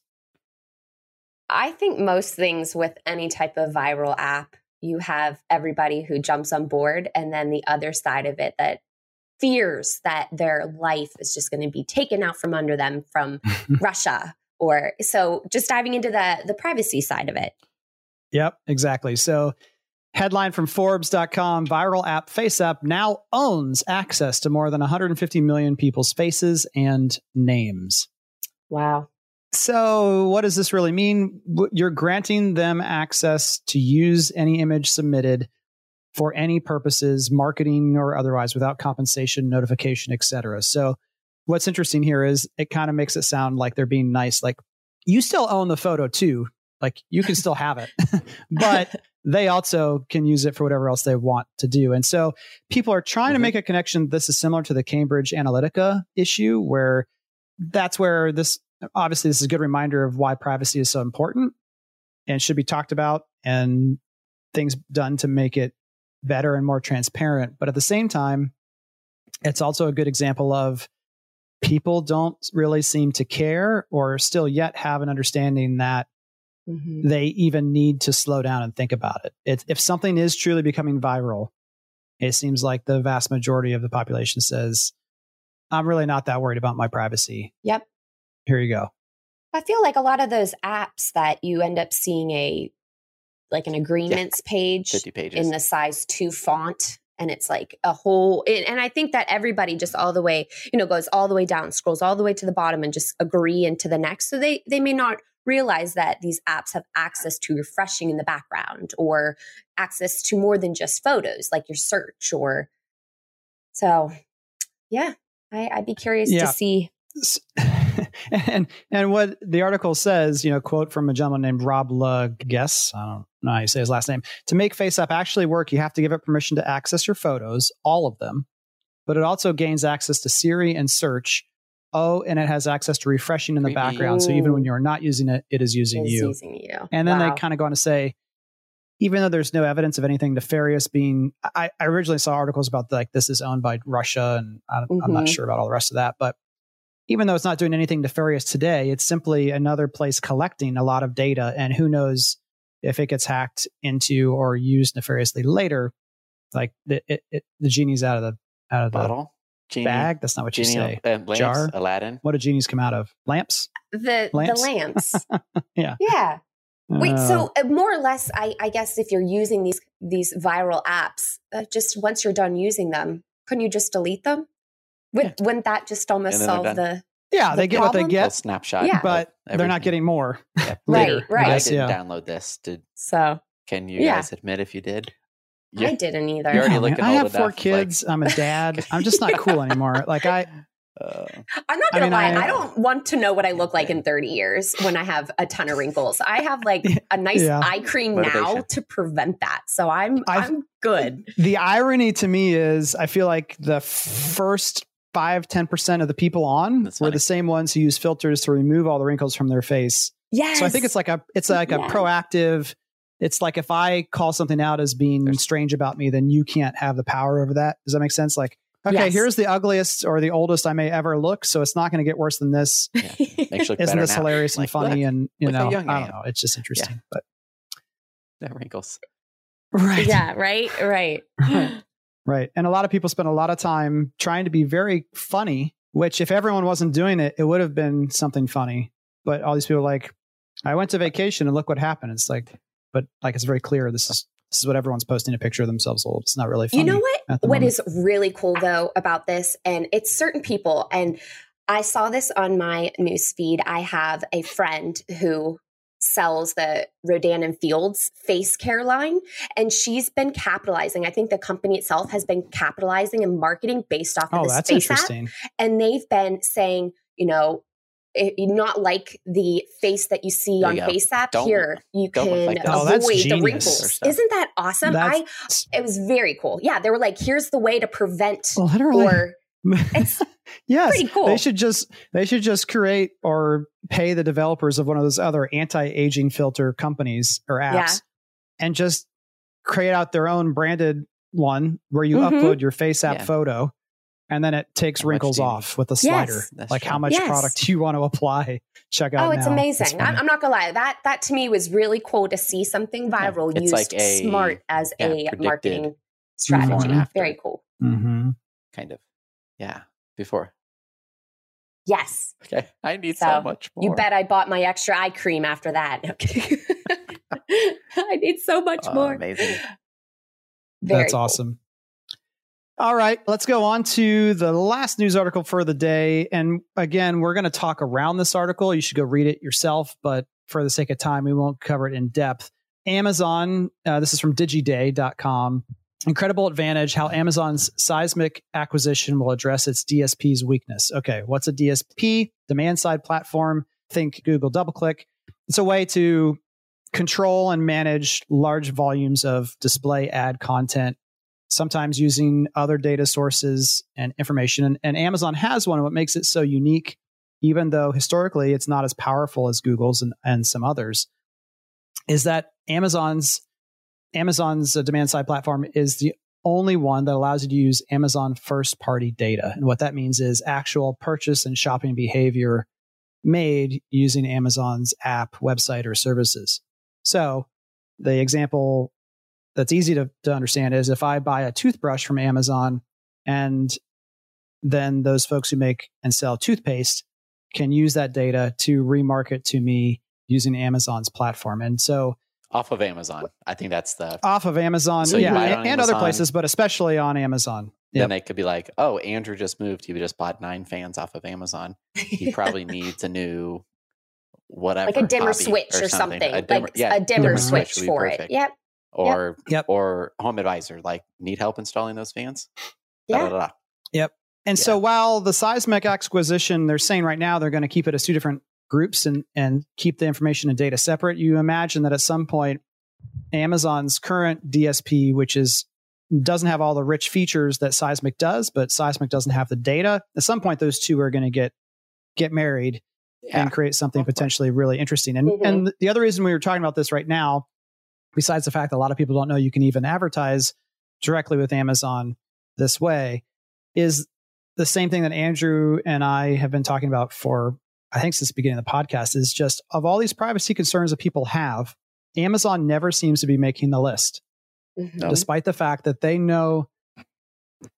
I think most things with any type of viral app, you have everybody who jumps on board, and then the other side of it that fears that their life is just going to be taken out from under them from Russia or so just diving into the the privacy side of it. Yep, exactly. So Headline from Forbes.com Viral app FaceApp now owns access to more than 150 million people's faces and names. Wow. So, what does this really mean? You're granting them access to use any image submitted for any purposes, marketing or otherwise, without compensation, notification, etc. So, what's interesting here is it kind of makes it sound like they're being nice. Like, you still own the photo too. Like, you can still have it, but they also can use it for whatever else they want to do. And so, people are trying mm-hmm. to make a connection. This is similar to the Cambridge Analytica issue, where that's where this obviously this is a good reminder of why privacy is so important and should be talked about and things done to make it better and more transparent. But at the same time, it's also a good example of people don't really seem to care or still yet have an understanding that mm-hmm. they even need to slow down and think about it. it. If something is truly becoming viral, it seems like the vast majority of the population says, I'm really not that worried about my privacy. Yep. Here you go. I feel like a lot of those apps that you end up seeing a like an agreements page 50 pages. in the size 2 font and it's like a whole and I think that everybody just all the way, you know, goes all the way down, scrolls all the way to the bottom and just agree into the next. So they they may not realize that these apps have access to refreshing in the background or access to more than just photos like your search or so yeah I, i'd be curious Yeah. to see and and what the article says, you know, quote from a gentleman named Rob Lug, guess I don't know how you say his last name. To make FaceApp actually work, you have to give it permission to access your photos, all of them, but it also gains access to Siri and search. Oh, and it has access to refreshing in the Creepy. background. So even when you're not using it, it is using you. using you And then Wow. they kind of go on to say, even though there's no evidence of anything nefarious being, I, I originally saw articles about like this is owned by Russia, and I, I'm not Mhm. sure about all the rest of that. But even though it's not doing anything nefarious today, it's simply another place collecting a lot of data, and who knows if it gets hacked into or used nefariously later. Like the, it, it, the genie's out of the out of the Bottle? Genie, bag. That's not what you say. uh, lamps, Jar? Aladdin. What do genies come out of? Lamps. the Lamps? the lamps Yeah. yeah wait Uh, so uh, more or less I, I guess if you're using these these viral apps uh, just once you're done using them couldn't you just delete them Would, wouldn't that just almost And then they're solve the yeah, the they get what they problem? Little get, snapshot. Yeah. of but they're not getting more Yeah. Right, later. right. I I didn't yeah. download this. Did so can you Yeah. guys admit if you did? i didn't either You're already Yeah, man. looking I have four enough, like- kids. I'm a dad. I'm just not cool anymore. Like I, Uh, I'm not gonna mean, lie. I- I, don't want to know what I look like in 30 years when I have a ton of wrinkles. I have like a nice Yeah. eye cream now to prevent that. So I'm I've- I'm good. the irony to me is I feel like the first five, 10% of the people on That's were funny. the same ones who use filters to remove all the wrinkles from their face. Yes. So I think it's like a, it's like a Yeah. proactive, it's like if I call something out as being There's- strange about me, then you can't have the power over that. Does that make sense? Like, okay, Yes. here's the ugliest or the oldest I may ever look. So it's not going to get worse than this. makes you look Isn't this now. hilarious and Like, funny? look, and you know, young I I don't am. know. It's just interesting, but no wrinkles. right. yeah, right, right. Right. And a lot of people spend a lot of time trying to be very funny, which if everyone wasn't doing it, it would have been something funny. But all these people are like, I went to vacation and look what happened. It's like, but like it's very clear this is this is what everyone's posting a picture of themselves old. It's not really funny. You know what? What moment. is really cool though about this, and it's certain people, and I saw this on my news feed. I have a friend who sells the Rodan and Fields face care line, and she's been capitalizing. I think the company itself has been capitalizing and marketing based off of Oh, the that's face app, interesting. and they've been saying, you know. It, not like the face that you see There on you go. FaceApp. Don't- Here, you can like that. Oh, avoid the wrinkles. Isn't that awesome? I it was very cool. Yeah, they were like, here's the way to prevent literally or it's yes. pretty cool. They should just they should just create or pay the developers of one of those other anti-aging filter companies or apps Yeah. and just create out their own branded one where you Mhm. upload your face app Yeah. photo and then it takes How wrinkles you- off with a slider. That's like true. how much Yes. product do you want to apply? Check out. oh, it's now. amazing. I'm. I'm not gonna lie. That that to me was really cool to see something viral It's used like a- smart as yeah, a marketing strategy. and after. Very cool. Mhm. Kind of. Yeah. Before. Yes. Okay. I need so, So, much more. You bet I bought my extra eye cream after that. Okay. I need so much Oh, more. amazing. Very That's cool. awesome. All right, let's go on to the last news article for the day. And again, we're going to talk around this article. You should go read it yourself, but for the sake of time, we won't cover it in depth. Amazon, uh, this is from digiday.com. Incredible advantage how Amazon's Sizmek acquisition will address its DSP's weakness. Okay, what's a DSP? Demand side platform. Think Google DoubleClick. It's a way to control and manage large volumes of display ad content, sometimes using other data sources and information. And, and Amazon has one. What makes it so unique, even though historically it's not as powerful as Google's and, and some others, is that Amazon's Amazon's uh, demand side platform is the only one that allows you to use Amazon first party data. And what that means is actual purchase and shopping behavior made using Amazon's app, website, or services. So the example that's easy to, to understand is if I buy a toothbrush from Amazon and then those folks who make and sell toothpaste can use that data to remarket to me using Amazon's platform. And so off of Amazon, I think that's the off of Amazon, So yeah, and, on and other places, but especially on Amazon. then Yep. they could be like, "Oh, Andrew just moved. He just bought nine fans off of Amazon. He probably needs a new whatever, like a dimmer switch or, something, A dimmer, like yeah, a dimmer, dimmer switch, would be for it. Yep. Or Yep. or Home Advisor, like need help installing those fans. Yeah. Da-da-da. And so while the Sizmek acquisition, they're saying right now they're going to keep it as two different groups and, and keep the information and data separate. You imagine that at some point, Amazon's current DSP, which is doesn't have all the rich features that Sizmek does, but Sizmek doesn't have the data. At some point, those two are going to get get married Yeah. and create something potentially really interesting. And Mhm. and the other reason we were talking about this right now, besides the fact that a lot of people don't know you can even advertise directly with Amazon this way, is the same thing that Andrew and I have been talking about for I think since the beginning of the podcast is just of all these privacy concerns that people have, Amazon never seems to be making the list, Mhm. Despite the fact that they know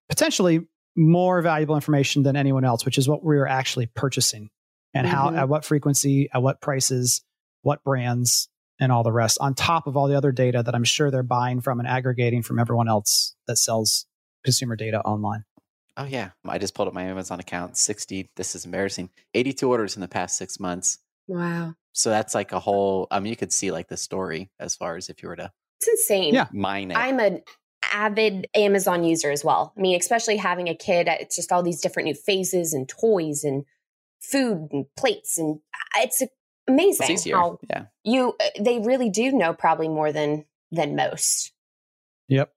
potentially more valuable information than anyone else, which is what we're actually purchasing and how Mhm. at what frequency, at what prices, what brands, and all the rest, on top of all the other data that I'm sure they're buying from and aggregating from everyone else that sells consumer data online. Oh yeah, I just pulled up my Amazon account. Sixty. This is embarrassing. Eighty-two orders in the past six months. Wow. So that's like a whole. I mean, you could see like the story as far as if you were to It's insane. Yeah. mine it. I'm an avid Amazon user as well. I mean, especially having a kid, it's just all these different new phases and toys and food and plates and uh, it's amazing it's how Yeah. you uh, they really do know probably more than than most. Yep.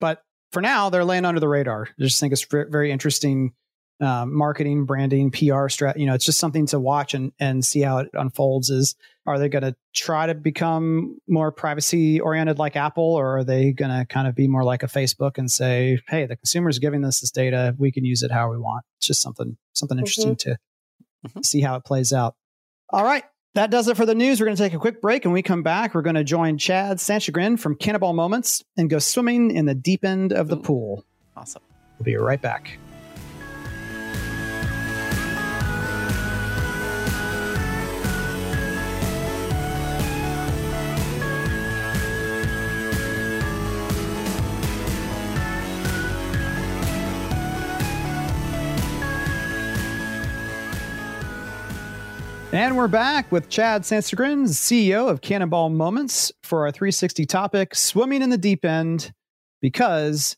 But for now, they're laying under the radar. I just think it's very interesting um, marketing, branding, PR strat. You know, it's just something to watch and and see how it unfolds. Is are they going to try to become more privacy oriented like Apple, or are they going to kind of be more like a Facebook and say, "Hey, the consumer's giving us this data. We can use it how we want." It's just something something interesting to Mhm. see how it plays out. All right. That does it for the news. We're going to take a quick break. and we come back, we're going to join Chad Sanschagrin from Cannonball Moments and go swimming in the deep end of the Ooh. pool. Awesome. We'll be right back. And we're back with Chad Sanschagrin, CEO of Cannonball Moments, for our 360 topic swimming in the deep end because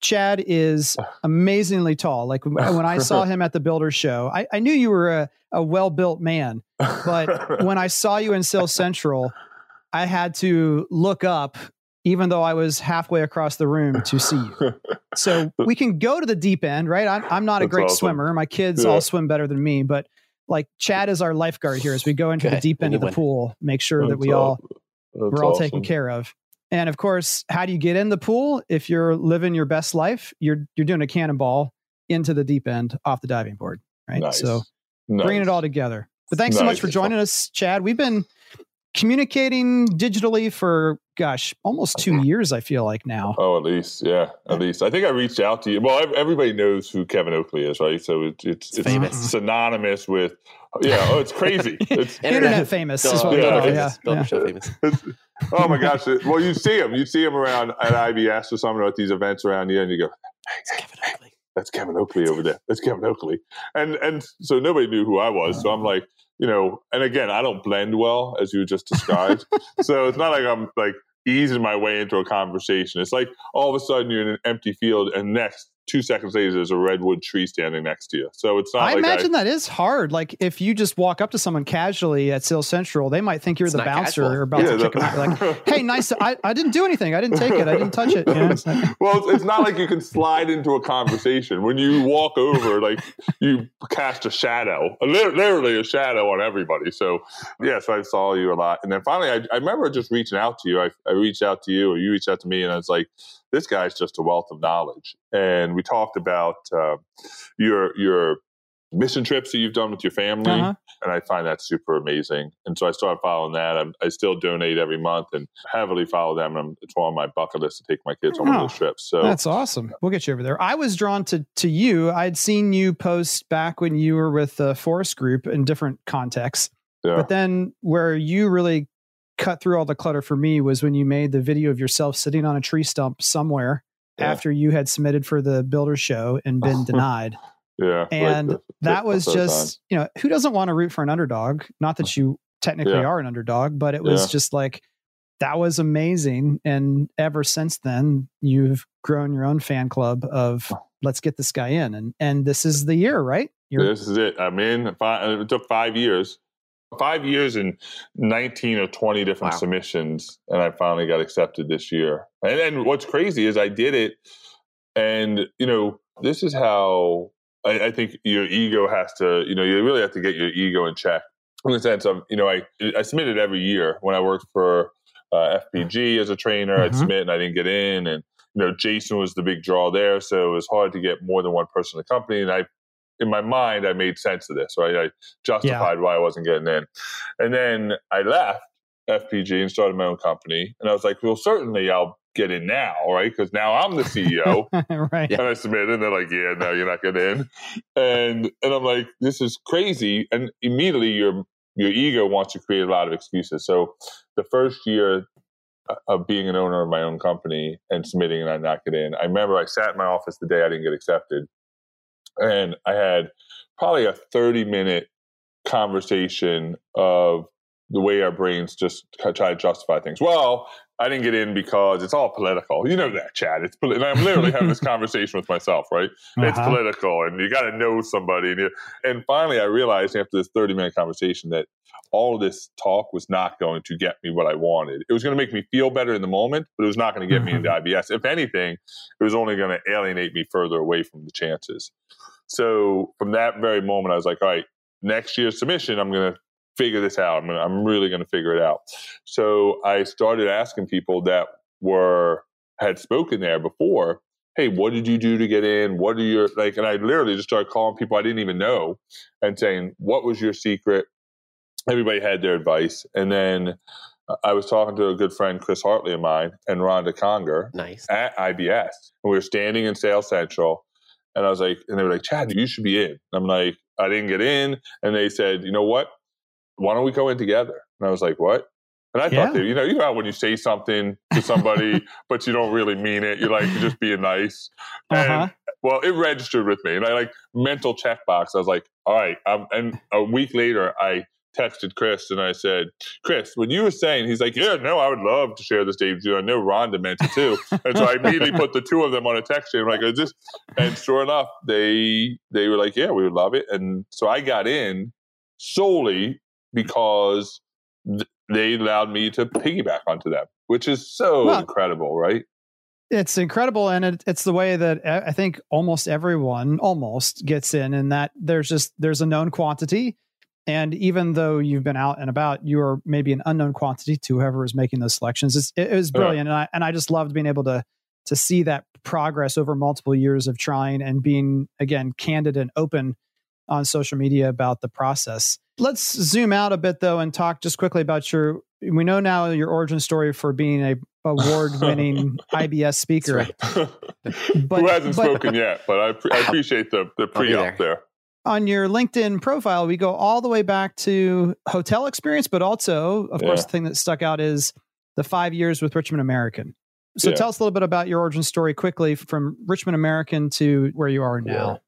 Chad is amazingly tall. Like when I saw him at the Builder Show, I, I knew you were a, a well built man. But when I saw you in Sales Central, I had to look up, even though I was halfway across the room to see you. So we can go to the deep end, right? I'm, I'm not a great awesome. swimmer. My kids Yeah. all swim better than me, but like Chad is our lifeguard here as we go into the deep end of the pool, make sure that we all. That's we're all awesome. taken care of. And of course, how do you get in the pool? If you're living your best life, you're you're doing a cannonball into the deep end off the diving board, right? Nice. So Nice. bringing it all together. But thanks so much for joining us, Chad. We've been communicating digitally for gosh, almost two mm-hmm. years. I feel like now. Oh, at least, yeah, at least. I think I reached out to you. Well, everybody knows who Kevin Oakley is, right? So it, it's It's it's famous. synonymous with, yeah. Oh, it's crazy. It's, Internet famous is what we Yeah. call famous. Yeah, yeah. famous. oh my gosh! well, you see him. You see him around at IBS or something or at these events around here, and you go, It's Kevin Oakley. that's Kevin Oakley over there. That's Kevin Oakley. And and so nobody knew who I was. So I'm uh-huh. like, you know, and again, I don't blend well as you just described. so it's not like I'm like easing my way into a conversation. It's like all of a sudden you're in an empty field and next two seconds later there's a redwood tree standing next to you. So it's not I like imagine that is hard. Like if you just walk up to someone casually at Sales Central, they might think you're It's the not bouncer casual. or about to kick them out. Like, hey, nice. I, I didn't do anything. I didn't take it. I didn't touch it. You know, it's like- well, it's, it's not like you can slide into a conversation. When you walk over, like you cast a shadow, a literally a shadow on everybody. So, yeah, so I saw you a lot. And then finally, I, I remember just reaching out to you. I, I reached out to you, or you reached out to me, and I was like, this guy's just a wealth of knowledge. And we talked about uh, your your mission trips that you've done with your family. Uh-huh. And I find that super amazing. And so I started following that. I'm, I still donate every month and heavily follow them. And I'm, it's one on my bucket list to take my kids on one of those trips. So That's awesome. We'll get you over there. I was drawn to to you. I'd seen you post back when you were with the Forrest Group in different contexts. yeah. But then where you really cut through all the clutter for me was when you made the video of yourself sitting on a tree stump somewhere Yeah. after you had submitted for the builder show and been denied. yeah. like And the- that was just, you know, who doesn't want to root for an underdog? Not that you technically Yeah. are an underdog, but it was Yeah. just like that was amazing. And ever since then, you've grown your own fan club of let's get this guy in. And and this is the year, right? You're This is it. I'm in. Five, it took five years, five years and 19 or 20 different Wow. submissions, and I finally got accepted this year. And then what's crazy is I did it, and you know, this is how I, I think your ego has to. You know, you really have to get your ego in check. In the sense of, you know, I I submitted every year when I worked for uh, FPG as a trainer. I'd Mhm. submit and I didn't get in, and you know, Jason was the big draw there, so it was hard to get more than one person in the company. And I in my mind, I made sense of this, right? I justified why I wasn't getting in. And then I left FPG and started my own company. And I was like, well, certainly I'll get in now, right? Because now I'm the CEO. right. And I submitted, and they're like, "Yeah, no, you're not getting in." And and I'm like, "This is crazy!" And immediately your your ego wants to create a lot of excuses. So the first year uh, of being an owner of my own company and submitting and I not get in, I remember I sat in my office the day I didn't get accepted, and I had probably a 30 minute conversation of the way our brains just try to justify things. Well, I didn't get in because it's all political. You know that, Chad. It's poli- and I'm literally having this conversation with myself, right? It's Uh-huh. political, and you got to know somebody. And, you, and finally, I realized after this 30 minute conversation that all of this talk was not going to get me what I wanted. It was going to make me feel better in the moment, but it was not going to get me into mm-hmm. IBS. If anything, it was only going to alienate me further away from the chances. So from that very moment, I was like, all right, next year's submission, I'm going to figure this out. I'm, gonna, I'm really going to figure it out. So I started asking people that were had spoken there before, hey, what did you do to get in? What are your like? And I literally just started calling people I didn't even know and saying, what was your secret? Everybody had their advice, and then uh, I was talking to a good friend, Chris Hartley of mine, and Rhonda Conger Nice. at IBS. And we were standing in Sales Central, and I was like, and they were like, Chad, you should be in. And I'm like, I didn't get in, and they said, you know what? Why don't we go in together? And I was like, what? And I Yeah. thought, that, you know, you know how when you say something to somebody, but you don't really mean it, you're like, you're just being nice. And Uh-huh. well, it registered with me, and I like mental checkbox. I was like, all right. Um, and a week later, I texted Chris and I said, Chris, when you were saying, he's like, yeah, no, I would love to share this day with you. I know Rhonda meant it too. and so I immediately put the two of them on a text chain. I'm like, is this? And sure enough, they they were like, yeah, we would love it. And so I got in solely because th- they allowed me to piggyback onto them, which is so Well- incredible, right? It's incredible, and it, it's the way that uh, I think almost everyone almost gets in, and that there's just there's a known quantity, and even though you've been out and about, you are maybe an unknown quantity to whoever is making those selections. It's, it, it was Yeah. brilliant, and I and I just loved being able to to see that progress over multiple years of trying and being again candid and open on social media about the process. Let's zoom out a bit though and talk just quickly about your. We know now your origin story for being a award-winning IBS speaker. But- Who hasn't but- spoken yet? But I, pre- I appreciate the the pre up there. On your LinkedIn profile, we go all the way back to hotel experience, but also, of course, the thing that stuck out is the five years with Richmond American. So Yeah. tell us a little bit about your origin story quickly from Richmond American to where you are now.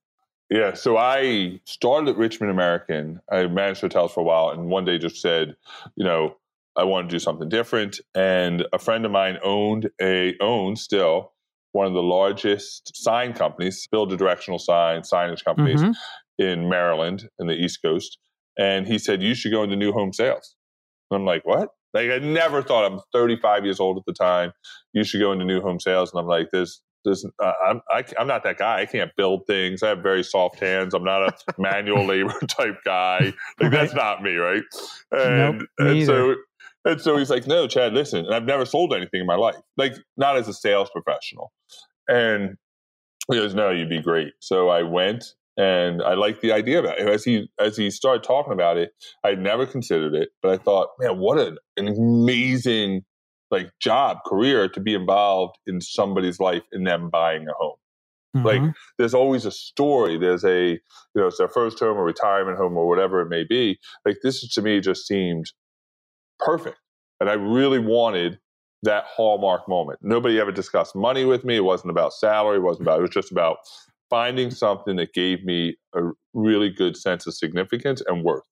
Yeah, so I started at Richmond American. I managed hotels for a while, and one day just said, you know, I want to do something different. And a friend of mine owned a owns still one of the largest sign companies, build a directional sign signage companies Mhm. In Maryland in the East Coast. And he said, You should go into new home sales. And I'm like, What? Like, I never thought I'm 35 years old at the time. You should go into new home sales. And I'm like, this. there's, uh, I'm, I, I'm not that guy. I can't build things. I have very soft hands. I'm not a manual labor type guy. Like, that's not me, right? And, Nope, and so, and so he's like, no, Chad, listen. And I've never sold anything in my life, like not as a sales professional. And he goes, no, you'd be great. So I went and I liked the idea of it. As he as he started talking about it, I never considered it, but I thought, man, what an, an amazing like job career to be involved in somebody's life and them buying a home. Mm-hmm. Like there's always a story. There's a you know it's their first home or retirement home or whatever it may be. Like this to me just seemed perfect, and I really wanted that hallmark moment. Nobody ever discussed money with me. It wasn't about salary. It wasn't about. It was just about finding something that gave me a really good sense of significance and worth.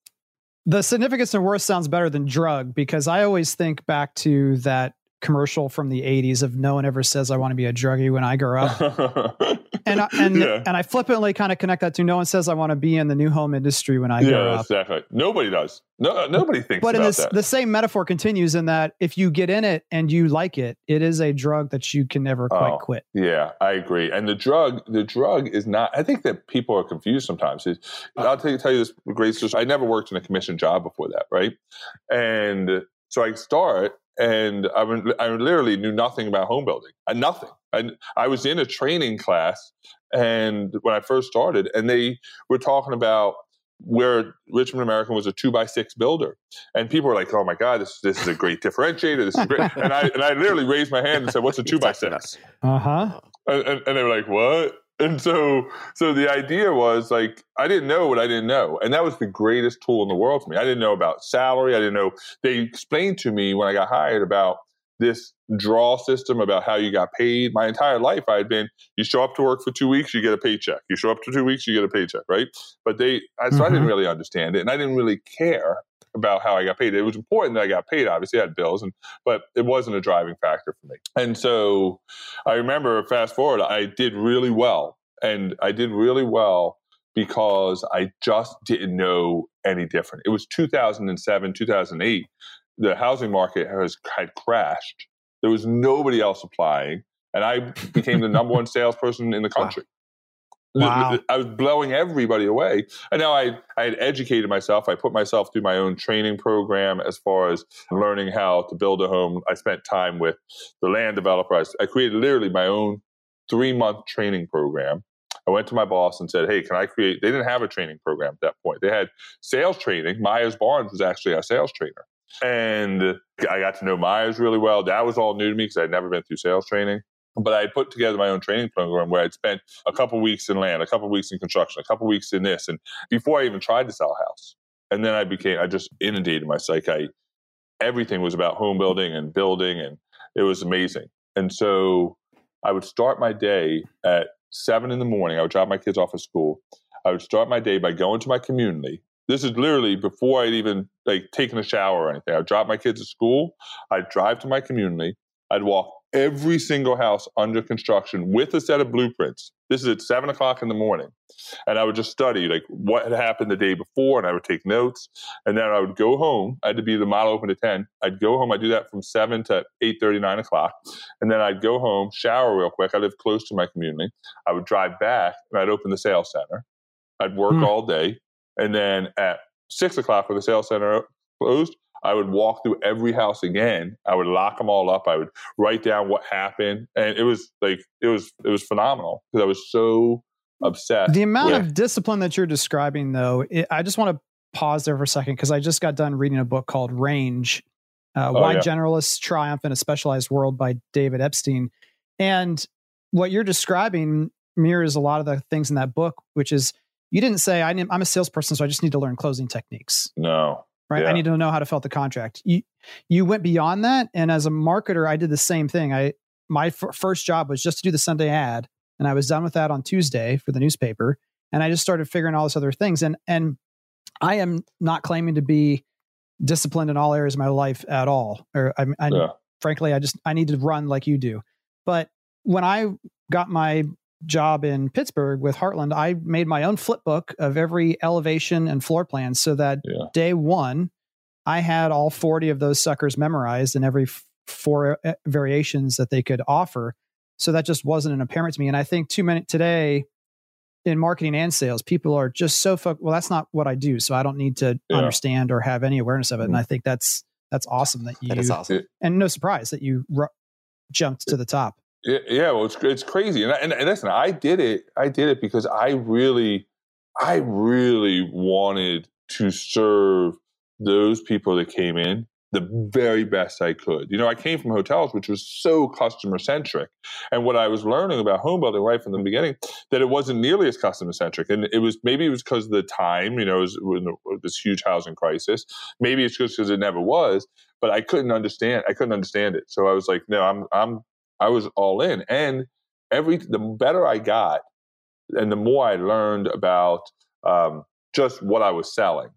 The significance and worth sounds better than drug because I always think back to that commercial from the 80s of no one ever says I want to be a druggie when I grow up. and I, and yeah. and I flippantly kind of connect that to no one says I want to be in the new home industry when I yeah, grow up. Exactly. Nobody does. No, uh, nobody thinks. But in this, that. the same metaphor continues in that if you get in it and you like it, it is a drug that you can never quite oh, quit. Yeah, I agree. And the drug, the drug is not. I think that people are confused sometimes. I'll tell you, tell you this great story. I never worked in a commission job before that, right? And so I start and I, I literally knew nothing about home building. I, nothing. I, I was in a training class, and when I first started, and they were talking about where Richmond American was a two by six builder, and people were like, "Oh my God, this this is a great differentiator. This is great." and I and I literally raised my hand and said, "What's a two by six? Uh huh. And, and, and they were like, "What?" And so so the idea was like i didn't know what i didn't know and that was the greatest tool in the world for me i didn't know about salary i didn't know they explained to me when i got hired about this draw system about how you got paid my entire life i had been you show up to work for two weeks you get a paycheck you show up for two weeks you get a paycheck right but they so mm-hmm. i didn't mm-hmm. really understand it and i didn't really care about how I got paid. It was important that I got paid. Obviously, I had bills, and but it wasn't a driving factor for me. And so, I remember fast forward, I did really well, and I did really well because I just didn't know any different. It was 2007, 2008. The housing market has had crashed. There was nobody else applying, and I became the number one salesperson in the country. Wow. I was blowing everybody away. And now I, I had educated myself. I put myself through my own training program as far as learning how to build a home. I spent time with the land developer. I, I created literally my own three month training program. I went to my boss and said, Hey, can I create? They didn't have a training program at that point. They had sales training. Myers Barnes was actually our sales trainer. And I got to know Myers really well. That was all new to me because I'd never been through sales training. But I put together my own training program where I'd spent a couple weeks in land, a couple weeks in construction, a couple weeks in this, and before I even tried to sell a house. And then I became, I just inundated my psyche. Everything was about home building and building, and it was amazing. And so I would start my day at seven in the morning. I would drop my kids off at school. I would start my day by going to my community. This is literally before I'd even like taken a shower or anything. I'd drop my kids at school. I'd drive to my community. I'd walk every single house under construction with a set of blueprints. This is at seven o'clock in the morning. And I would just study like what had happened the day before and I would take notes. And then I would go home. I had to be the model open to 10. I'd go home. I'd do that from seven to 8 39 o'clock. And then I'd go home, shower real quick. I live close to my community. I would drive back and I'd open the sales center. I'd work mm. all day. And then at six o'clock when the sales center closed, I would walk through every house again. I would lock them all up. I would write down what happened, and it was like it was it was phenomenal because I was so upset. The amount with, of discipline that you're describing, though, it, I just want to pause there for a second because I just got done reading a book called Range: uh, oh, Why yeah. Generalists Triumph in a Specialized World by David Epstein, and what you're describing mirrors a lot of the things in that book, which is you didn't say I'm a salesperson, so I just need to learn closing techniques. No, right? Yeah. I need to know how to fill the contract. You you went beyond that, and as a marketer, I did the same thing. I my f- first job was just to do the Sunday ad, and I was done with that on Tuesday for the newspaper, and I just started figuring all this other things. And and I am not claiming to be disciplined in all areas of my life at all, or I, I yeah. frankly, I just I need to run like you do. But when I got my job in Pittsburgh with Heartland, I made my own flip book of every elevation and floor plan so that yeah. day one, I had all 40 of those suckers memorized and every four uh, variations that they could offer. So that just wasn't an apparent to me. And I think too many today in marketing and sales, people are just so focused. Well, that's not what I do. So I don't need to yeah. understand or have any awareness of it. And mm-hmm. I think that's, that's awesome that you, that is awesome. and no surprise that you r- jumped to the top. Yeah, well, it's it's crazy, and, and, and listen, I did it. I did it because I really I really wanted to serve those people that came in the very best I could. You know, I came from hotels, which was so customer centric. And what I was learning about home building right from the beginning, that it wasn't nearly as customer centric. And it was maybe it was because of the time, you know, it was this huge housing crisis. Maybe it's just because it never was, but I couldn't understand. I couldn't understand it. So I was like, no, I'm, I'm, I was all in. And every, the better I got and the more I learned about um, just what I was selling,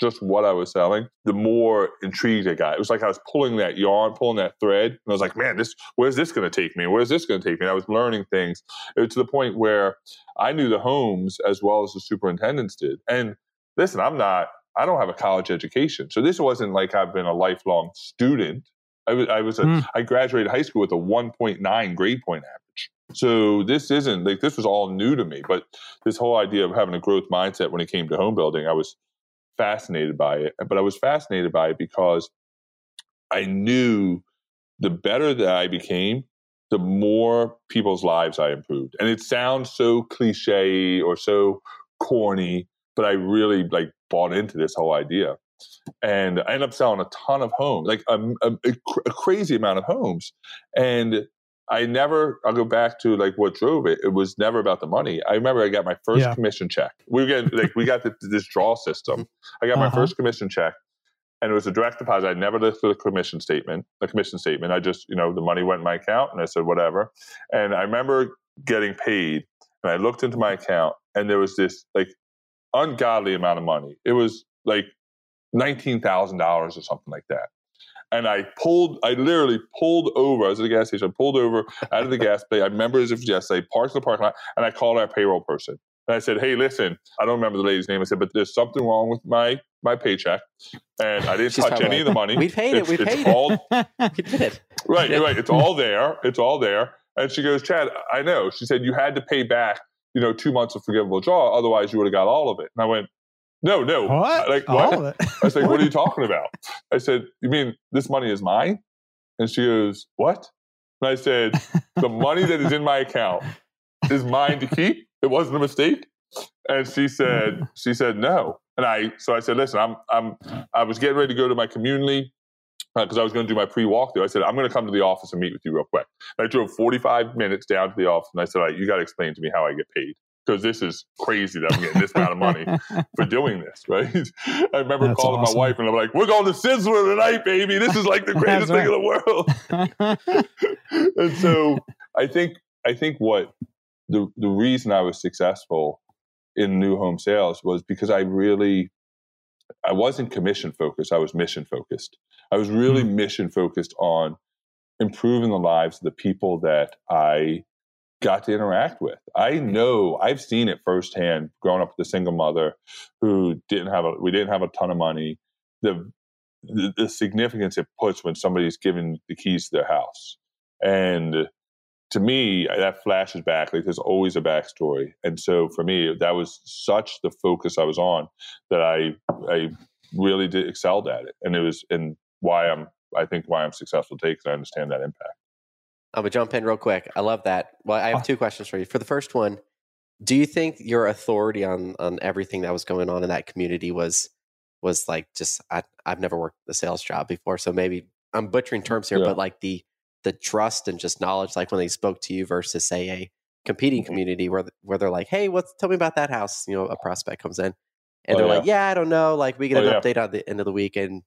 just what I was selling, the more intrigued I got. It was like I was pulling that yarn, pulling that thread, and I was like, man, this where's this going to take me? Where's this going to take me? And I was learning things was to the point where I knew the homes as well as the superintendents did. And listen, I'm not, I don't have a college education, so this wasn't like I've been a lifelong student. I was, I was, a, mm. I graduated high school with a 1.9 grade point average. So this isn't like this was all new to me, but this whole idea of having a growth mindset when it came to home building, I was fascinated by it. But I was fascinated by it because I knew the better that I became, the more people's lives I improved. And it sounds so cliche or so corny, but I really like bought into this whole idea. And I ended up selling a ton of homes, like a, a, a crazy amount of homes. And I never, I'll go back to like what drove it. It was never about the money. I remember I got my first yeah. commission check. We were getting, like, we got the, this draw system. I got uh-huh. my first commission check and it was a direct deposit. I never listed the commission statement, The commission statement. I just, you know, the money went in my account and I said, whatever. And I remember getting paid and I looked into my account and there was this like ungodly amount of money. It was like $19,000 or something like that and I pulled, I literally pulled over. I was at the gas station. I pulled over out of the gas plate. I remember as if yesterday, parked in the parking lot, and I called our payroll person. And I said, "Hey, listen, I don't remember the lady's name." I said, "But there's something wrong with my my paycheck, and I didn't touch any of the money. We paid it. We paid all, it. we did it. Right, right. It's all there. It's all there." And she goes, "Chad, I know." She said, "You had to pay back, you know, two months of forgivable draw, otherwise you would have got all of it." And I went, no, no. What? Like what? I was like, what are you talking about? I said, you mean this money is mine? And she goes, what? And I said, the money that is in my account is mine to keep. It wasn't a mistake. And she said, she said no. And I, so I said, listen, I'm, I'm, I was getting ready to go to my community because uh, I was going to do my pre walkthrough. I said, I'm going to come to the office and meet with you real quick. And I drove 45 minutes down to the office and I said, all right, you got to explain to me how I get paid because this is crazy that I'm getting this amount of money for doing this, right? I remember That's calling awesome. my wife and I'm like, we're going to Sizzler tonight, baby. This is like the greatest right. thing in the world. and so I think I think what the the reason I was successful in new home sales was because I really I wasn't commission focused, I was mission focused. I was really mm-hmm. mission focused on improving the lives of the people that I got to interact with. I know I've seen it firsthand growing up with a single mother who didn't have a we didn't have a ton of money. The the, the significance it puts when somebody's given the keys to their house. And to me, that flashes back. Like there's always a backstory. And so for me, that was such the focus I was on that I I really did excelled at it. And it was and why I'm I think why I'm successful today because I understand that impact. I'm gonna jump in real quick. I love that. Well, I have two questions for you. For the first one, do you think your authority on on everything that was going on in that community was was like just I I've never worked a sales job before, so maybe I'm butchering terms here, yeah. but like the the trust and just knowledge, like when they spoke to you versus say a competing mm-hmm. community where where they're like, hey, what's tell me about that house? You know, a prospect comes in and oh, they're yeah. like, yeah, I don't know. Like we get oh, an yeah. update on the end of the week, and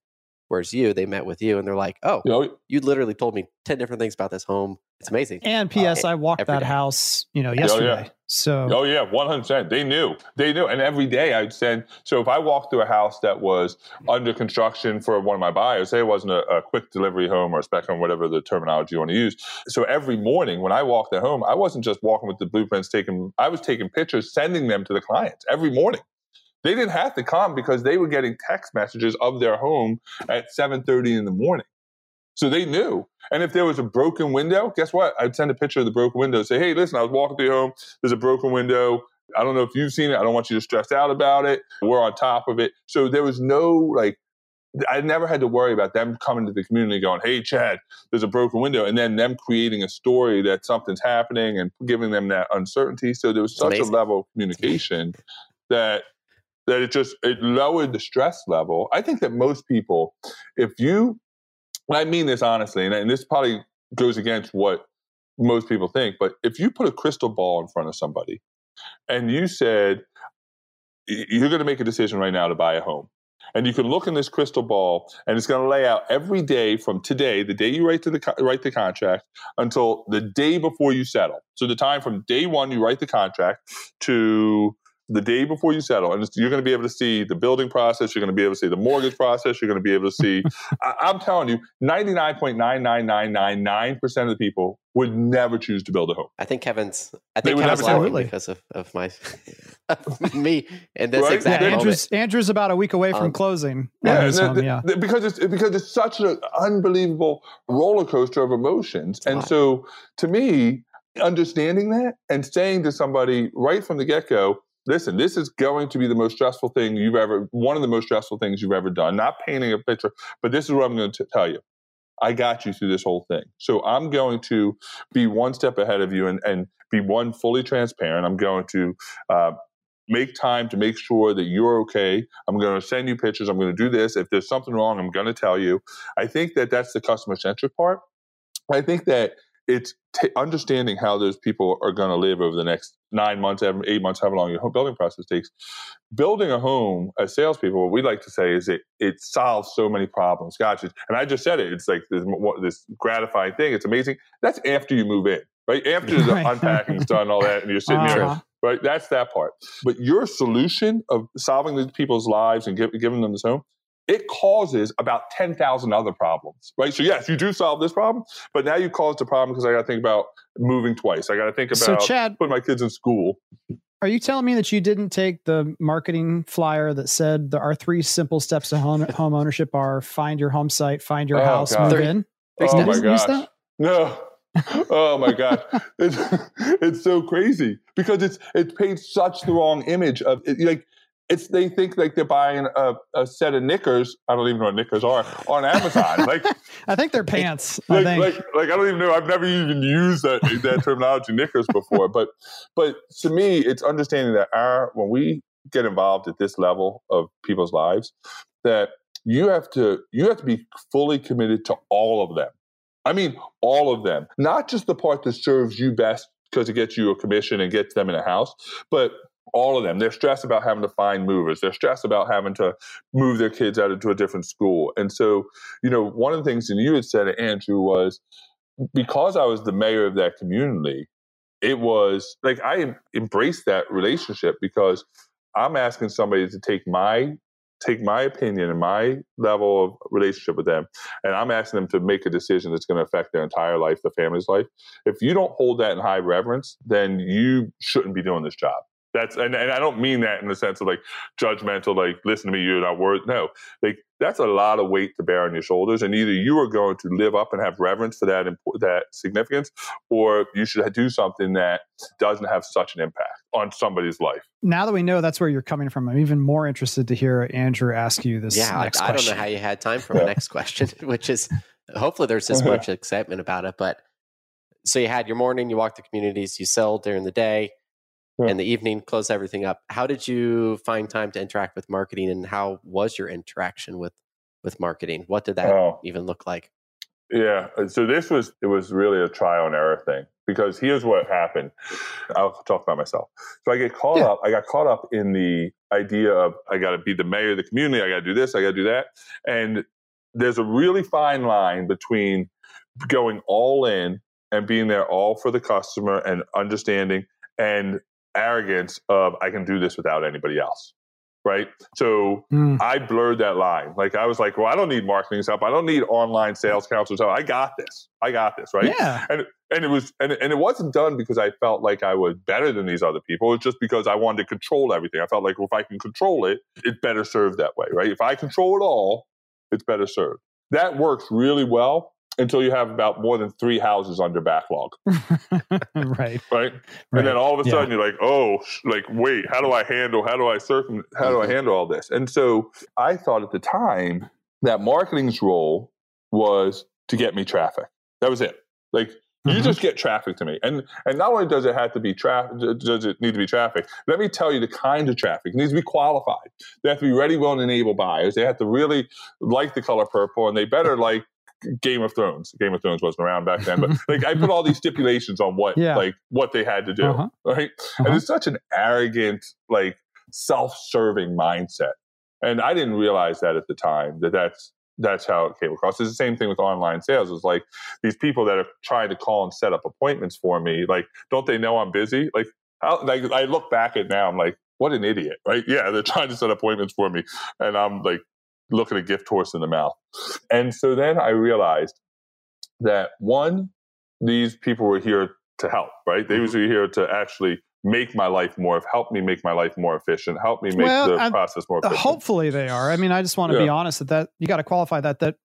Whereas you, they met with you and they're like, "Oh, you, know, you literally told me ten different things about this home. It's amazing." And P.S. Uh, I walked that day. house, you know, yesterday. Oh, yeah. So, oh yeah, one hundred percent. They knew, they knew, and every day I'd send. So if I walked through a house that was under construction for one of my buyers, say it wasn't a, a quick delivery home or a spec home, whatever the terminology you want to use. So every morning when I walked at home, I wasn't just walking with the blueprints, taking. I was taking pictures, sending them to the clients every morning. They didn't have to come because they were getting text messages of their home at 7:30 in the morning. So they knew. And if there was a broken window, guess what? I'd send a picture of the broken window. Say, hey, listen, I was walking through your home. There's a broken window. I don't know if you've seen it. I don't want you to stress out about it. We're on top of it. So there was no like I never had to worry about them coming to the community going, Hey, Chad, there's a broken window. And then them creating a story that something's happening and giving them that uncertainty. So there was such a level of communication that that it just it lowered the stress level. I think that most people, if you, I mean this honestly, and, and this probably goes against what most people think, but if you put a crystal ball in front of somebody and you said you're going to make a decision right now to buy a home and you can look in this crystal ball and it's going to lay out every day from today the day you write to the write the contract until the day before you settle so the time from day one you write the contract to the day before you settle, and you're going to be able to see the building process. You're going to be able to see the mortgage process. You're going to be able to see. I, am telling you, 99.99999% of the people would never choose to build a home. I think Kevin's. I think Kevin's laughing because of, of my of me and this right? exact yeah, Andrew's, moment. Andrew's about a week away from um, closing. Yeah, home, the, yeah. The, because it's because it's such an unbelievable roller coaster of emotions, and so to me, understanding that and saying to somebody right from the get go listen, this is going to be the most stressful thing you've ever, one of the most stressful things you've ever done. Not painting a picture, but this is what I'm going to tell you. I got you through this whole thing. So I'm going to be one step ahead of you and, and be one fully transparent. I'm going to uh, make time to make sure that you're okay. I'm going to send you pictures. I'm going to do this. If there's something wrong, I'm going to tell you. I think that that's the customer centric part. I think that it's t- understanding how those people are going to live over the next nine months, eight months, however long your home building process takes. Building a home as salespeople, what we like to say is it it solves so many problems. Gotcha. And I just said it. It's like this, this gratifying thing. It's amazing. That's after you move in, right? After the right. unpacking's done, all that, and you're sitting uh-huh. there. Right, that's that part. But your solution of solving these people's lives and give, giving them this home it causes about 10,000 other problems, right? So, yes, you do solve this problem, but now you caused a problem because I got to think about moving twice. I got to think about so Chad, putting my kids in school. Are you telling me that you didn't take the marketing flyer that said there are three simple steps to home, home ownership are find your home site, find your oh, house, God. move in? Oh, oh, my gosh. No. oh my god it's, it's so crazy because it's it's paints such the wrong image of it, like it's they think like they're buying a, a, set of knickers. I don't even know what knickers are on Amazon. Like I think they're pants. Like, think. like like I don't even know. I've never even used that that terminology knickers before. But but to me, it's understanding that our when we get involved at this level of people's lives, that you have to you have to be fully committed to all of them. I mean, all of them, not just the part that serves you best because it gets you a commission and gets them in a house, but all of them. They're stressed about having to find movers. They're stressed about having to move their kids out into a different school. And so, you know, one of the things that you had said, Andrew, was because I was the mayor of that community, it was like I embraced that relationship because I'm asking somebody to take my take my opinion and my level of relationship with them and i'm asking them to make a decision that's going to affect their entire life the family's life if you don't hold that in high reverence then you shouldn't be doing this job that's and, and I don't mean that in the sense of like judgmental, like listen to me, you're not worth. No, like that's a lot of weight to bear on your shoulders, and either you are going to live up and have reverence for that that significance, or you should do something that doesn't have such an impact on somebody's life. Now that we know that's where you're coming from, I'm even more interested to hear Andrew ask you this. Yeah, I, I, don't know how you had time for my next question, which is hopefully there's this much excitement about it, but. So you had your morning, you walked the communities, you sell during the day yeah. in the evening, close everything up. How did you find time to interact with marketing, and how was your interaction with with marketing? What did that oh. even look like? Yeah, uh, so this was it was really a trial and error thing because here's what happened. I'll talk about myself. So I get caught yeah. up. I got caught up in the idea of I got to be the mayor of the community. I got to do this. I got to do that. And there's a really fine line between going all in and being there all for the customer and understanding and arrogance of I can do this without anybody else. Right. So mm. I blurred that line. Like I was like, well, I don't need marketing help. I don't need online sales counselors help. I got this. I got this. Right. Yeah. And and it was and, and it wasn't done because I felt like I was better than these other people. It's just because I wanted to control everything. I felt like well, if I can control it, it better served that way. Right. If I control it all, it's better served. That works really well until you have about more than three houses under backlog. right. Right. And then all of a sudden yeah. you're like, oh, like, wait, how do I handle, how do I circum, how do I mm-hmm. handle all this? And so I thought at the time that marketing's role was to get me traffic. That was it. Like, You mm-hmm. just get traffic to me, and and not only does it have to be traffic, does it need to be traffic? Let me tell you the kind of traffic it needs to be qualified. They have to be ready, willing, and able buyers. They have to really like the color purple, and they better like Game of Thrones. Game of Thrones wasn't around back then, but like I put all these stipulations on what yeah. like what they had to do, uh-huh. right? Uh-huh. And it's such an arrogant, like self-serving mindset. And I didn't realize that at the time that that's that's how it came across. It's the same thing with online sales. It's like these people that are trying to call and set up appointments for me. Like, don't they know I'm busy? Like, how, like I look back at now, I'm like, what an idiot, right? Yeah, they're trying to set appointments for me, and I'm like looking a gift horse in the mouth. And so then I realized that one, these people were here to help, right? They mm-hmm. were here to actually make my life more, help me make my life more efficient, help me make well, the process more efficient. Hopefully they are. I mean, I just want to yeah. be honest that that you got to qualify that that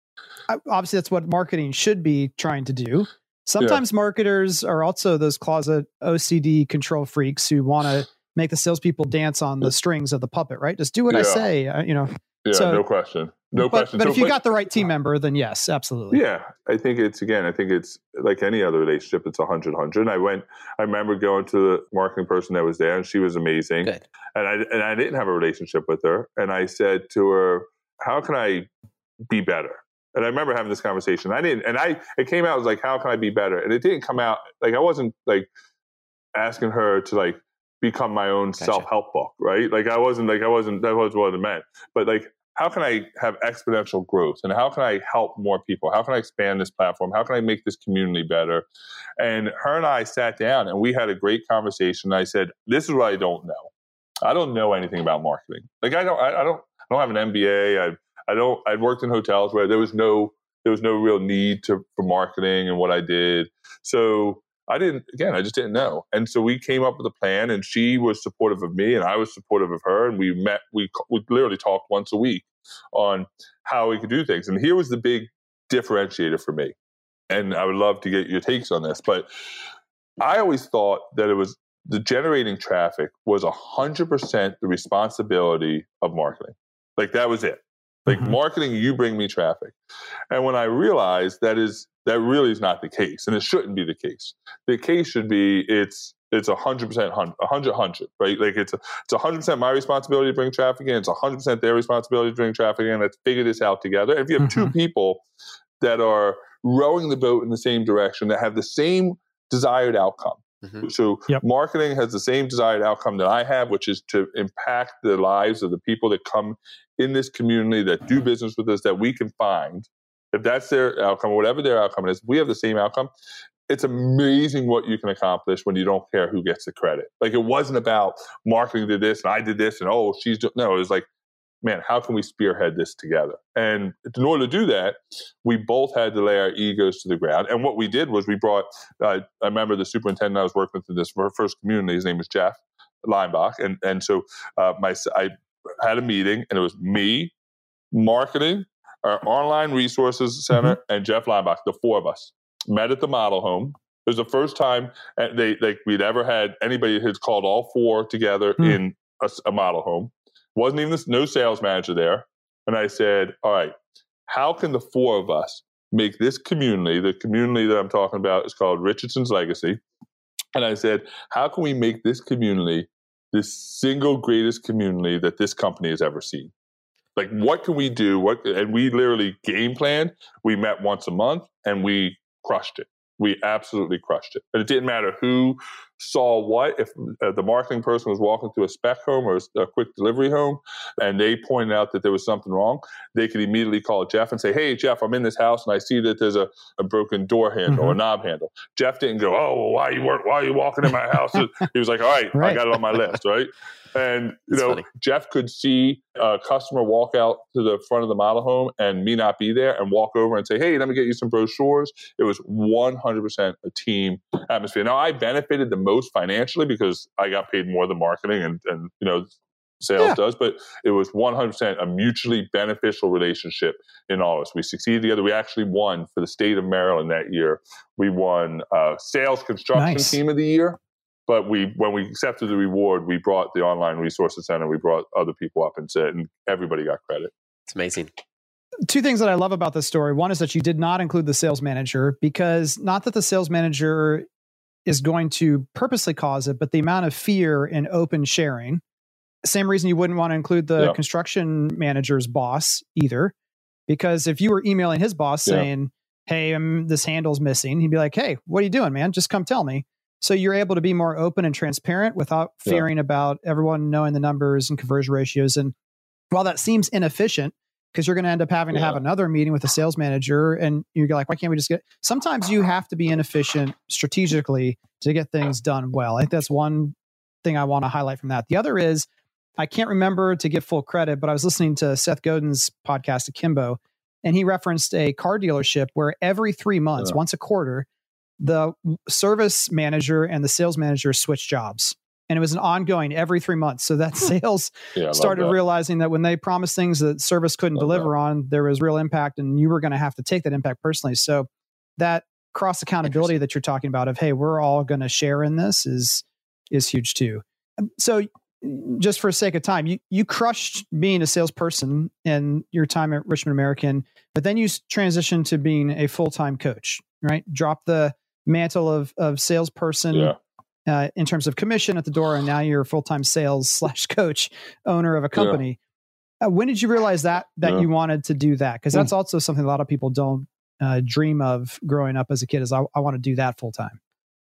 obviously that's what marketing should be trying to do. Sometimes yeah. marketers are also those closet OCD control freaks who want to make the salespeople dance on the strings of the puppet, right? Just do what yeah. I say, uh, you know. Yeah, so, no question. No but, question. But so, if you but, got the right team member, then yes, absolutely. Yeah, I think it's again. I think it's like any other relationship. It's a hundred hundred. And I went. I remember going to the marketing person that was there, and she was amazing. Good. And I and I didn't have a relationship with her, and I said to her, "How can I be better?" And I remember having this conversation. I didn't, and I it came out was like, "How can I be better?" And it didn't come out like I wasn't like asking her to like become my own gotcha. self help book, right? Like I wasn't like I wasn't that was what it meant. But like how can I have exponential growth and how can I help more people? How can I expand this platform? How can I make this community better? And her and I sat down and we had a great conversation. I said, This is what I don't know. I don't know anything about marketing. Like I don't I, I don't I don't have an MBA. I I don't I'd worked in hotels where there was no there was no real need to for marketing and what I did. So I didn't, again, I just didn't know. And so we came up with a plan and she was supportive of me and I was supportive of her. And we met, we, we literally talked once a week on how we could do things. And here was the big differentiator for me. And I would love to get your takes on this. But I always thought that it was the generating traffic was 100% the responsibility of marketing. Like that was it. Like mm-hmm. marketing, you bring me traffic. And when I realized that is that really is not the case, and it shouldn't be the case. The case should be it's it's a hundred percent, a hundred hundred, right? Like it's a, it's a hundred percent my responsibility to bring traffic in. It's a hundred percent their responsibility to bring traffic in. Let's figure this out together. And if you have mm-hmm. two people that are rowing the boat in the same direction that have the same desired outcome. Mm-hmm. So yep. marketing has the same desired outcome that I have, which is to impact the lives of the people that come in this community that do business with us that we can find if that's their outcome, or whatever their outcome is, we have the same outcome. It's amazing what you can accomplish when you don't care who gets the credit. Like it wasn't about marketing did this and I did this and oh she's doing no. It was like, man, how can we spearhead this together? And in order to do that, we both had to lay our egos to the ground. And what we did was we brought. Uh, I remember the superintendent I was working with in this first community. His name was Jeff Leinbach, and and so uh, my I had a meeting, and it was me, marketing, our online resources center, mm-hmm. and Jeff Leinbach, the four of us, met at the model home. It was the first time uh, they, they we'd ever had anybody who's called all four together mm. in a, a, model home. Wasn't even no sales manager there. And I said, all right, how can the four of us make this community, the community that I'm talking about is called Richardson's Legacy. And I said, how can we make this community the single greatest community that this company has ever seen? Like, what can we do? What and we literally game planned. We met once a month and we crushed it. We absolutely crushed it. And it didn't matter who saw what. If uh, the marketing person was walking through a spec home or a quick delivery home and they pointed out that there was something wrong, they could immediately call Jeff and say, Hey, Jeff, I'm in this house and I see that there's a, a broken door handle mm-hmm. or a knob handle. Jeff didn't go, Oh, well, why, are you work, why are you walking in my house? he was like, All right, right. I got it on my list, right? And you That's know, funny. Jeff could see a customer walk out to the front of the model home and me not be there and walk over and say, Hey, let me get you some brochures. It was 100% a team atmosphere. Now, I benefited the most financially because I got paid more than marketing and, and you know, sales yeah. does, but it was 100% a mutually beneficial relationship in all of us. We succeeded together. We actually won for the state of Maryland that year. We won uh, sales construction nice. team of the year. But we, when we accepted the reward, we brought the online resources center. We brought other people up and said, and everybody got credit. It's amazing. two things that I love about this story. One is that you did not include the sales manager because not that the sales manager is going to purposely cause it, but the amount of fear in open sharing. Same reason you wouldn't want to include the yeah. construction manager's boss either, because if you were emailing his boss yeah. saying, "Hey, um, this handle's missing," he'd be like, "Hey, what are you doing, man? Just come tell me." So you're able to be more open and transparent without fearing yeah. about everyone knowing the numbers and conversion ratios. And while that seems inefficient, because you're going to end up having yeah. to have another meeting with a sales manager and you're like why can't we just get sometimes you have to be inefficient strategically to get things done well i think that's one thing i want to highlight from that the other is i can't remember to give full credit but i was listening to seth godin's podcast akimbo and he referenced a car dealership where every three months yeah. once a quarter the service manager and the sales manager switch jobs and it was an ongoing every three months. So that sales yeah, started that. realizing that when they promised things that service couldn't love deliver that. on, there was real impact, and you were going to have to take that impact personally. So that cross accountability that you're talking about of hey, we're all going to share in this is is huge too. Um, so just for sake of time, you you crushed being a salesperson in your time at Richmond American, but then you transitioned to being a full time coach, right? Drop the mantle of of salesperson. Yeah uh, in terms of commission at the door, and now you're a full time sales slash coach owner of a company. Yeah. Uh, when did you realize that that yeah. you wanted to do that? Because that's mm. also something a lot of people don't uh, dream of growing up as a kid. Is I, I want to do that full time.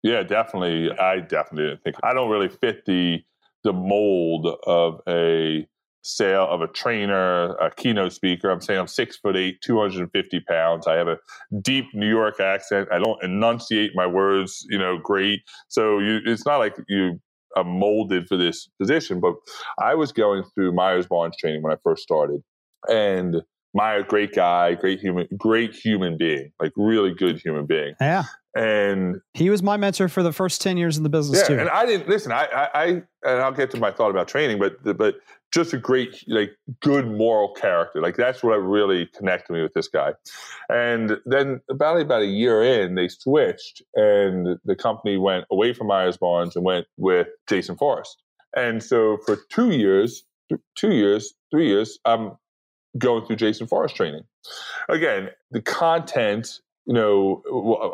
Yeah, definitely. I definitely didn't think I don't really fit the the mold of a sale of a trainer, a keynote speaker. I'm saying I'm six foot eight, 250 pounds. I have a deep New York accent. I don't enunciate my words, you know, great. So you, it's not like you are molded for this position. But I was going through Myers Barnes training when I first started, and Meyer, great guy, great human, great human being, like really good human being. Yeah. And he was my mentor for the first 10 years in the business yeah, too. And I didn't listen, I, I, I, and I'll get to my thought about training, but, but just a great, like good moral character. Like that's what really connected me with this guy. And then about, about a year in, they switched and the company went away from Myers Barnes and went with Jason Forrest. And so for two years, two years, three years, I'm going through Jason Forrest training. Again, the content, you know,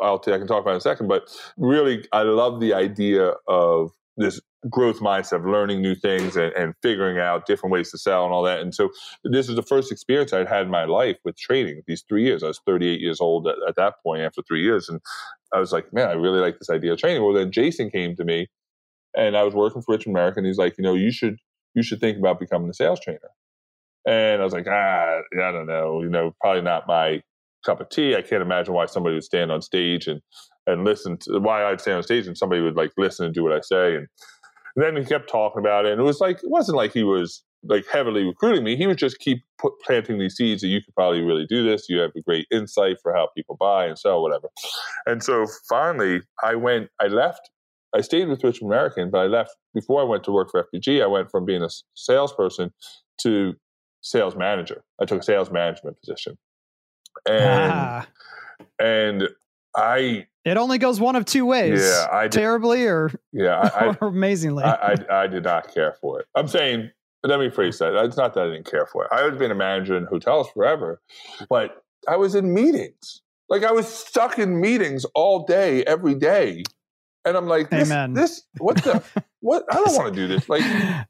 I'll, I can talk about in a second, but really, I love the idea of this growth mindset of learning new things and, and, figuring out different ways to sell and all that. And so this is the first experience I'd had in my life with trading these three years. I was 38 years old at, at, that point after three years. And I was like, man, I really like this idea of training. Well, then Jason came to me and I was working for Richmond American. He's like, you know, you should, you should think about becoming a sales trainer. And I was like, ah, I don't know, you know, probably not my cup of tea. I can't imagine why somebody would stand on stage and and listen to why I'd stand on stage and somebody would like listen and do what I say. And, and then he kept talking about it, and it was like it wasn't like he was like heavily recruiting me. He would just keep put, planting these seeds that you could probably really do this. You have a great insight for how people buy and sell, whatever. And so finally, I went. I left. I stayed with Richmond American, but I left before I went to work for FPG. I went from being a salesperson to sales manager. I took a sales management position, and ah. and I. It only goes one of two ways. Yeah, I did, terribly or yeah, I, or amazingly. I, I, I did not care for it. I'm saying let me phrase that. It's not that I didn't care for it. I had been a manager in hotels forever, but I was in meetings. Like I was stuck in meetings all day, every day. And I'm like, this, Amen. this what the what? I don't want to do this. Like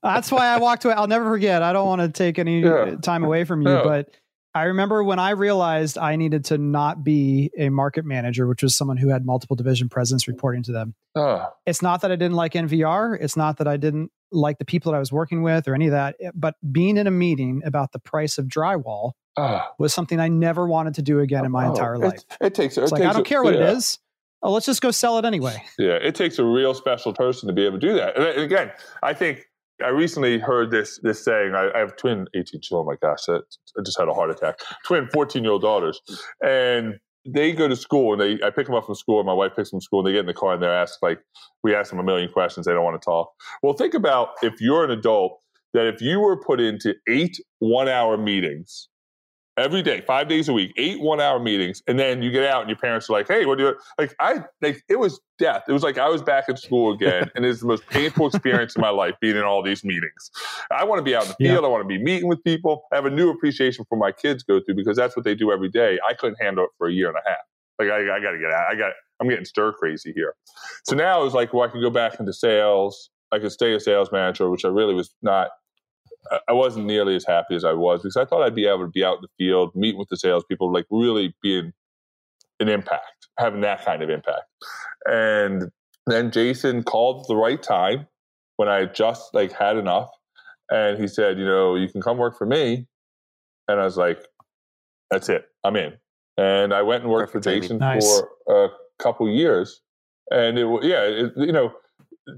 that's why I walked away. I'll never forget. I don't want to take any yeah. time away from you, yeah. but I remember when I realized I needed to not be a market manager, which was someone who had multiple division presidents reporting to them. Uh. It's not that I didn't like NVR. It's not that I didn't like the people that I was working with or any of that. But being in a meeting about the price of drywall uh. was something I never wanted to do again in my oh, entire life. It, it takes. It it's takes like I don't care what yeah. it is oh, let's just go sell it anyway. Yeah, it takes a real special person to be able to do that. And again, I think I recently heard this this saying. I, I have twin 18. Oh my gosh, that, I just had a heart attack. Twin 14 year old daughters, and they go to school and they I pick them up from school. And my wife picks them from school, and they get in the car and they're asked like we ask them a million questions. They don't want to talk. Well, think about if you're an adult that if you were put into eight one hour meetings every day, five days a week, eight one hour meetings, and then you get out and your parents are like, "Hey, what do you like?" I like it was death. It was like I was back in school again, and it's the most painful experience in my life being in all these meetings. I want to be out in the field. Yeah. I want to be meeting with people. I have a new appreciation for my kids go through because that's what they do every day. I couldn't handle it for a year and a half. Like I, I got to get out. I got. I'm getting stir crazy here. So now it's like, well, I can go back into sales. I could stay a sales manager, which I really was not I wasn't nearly as happy as I was because I thought I'd be able to be out in the field, meet with the salespeople, like really being an impact, having that kind of impact. And then Jason called the right time when I just like had enough, and he said, you know, you can come work for me. And I was like, that's it, I'm in. And I went and worked Perfect for Jason nice. for a couple years, and it was, yeah, it, you know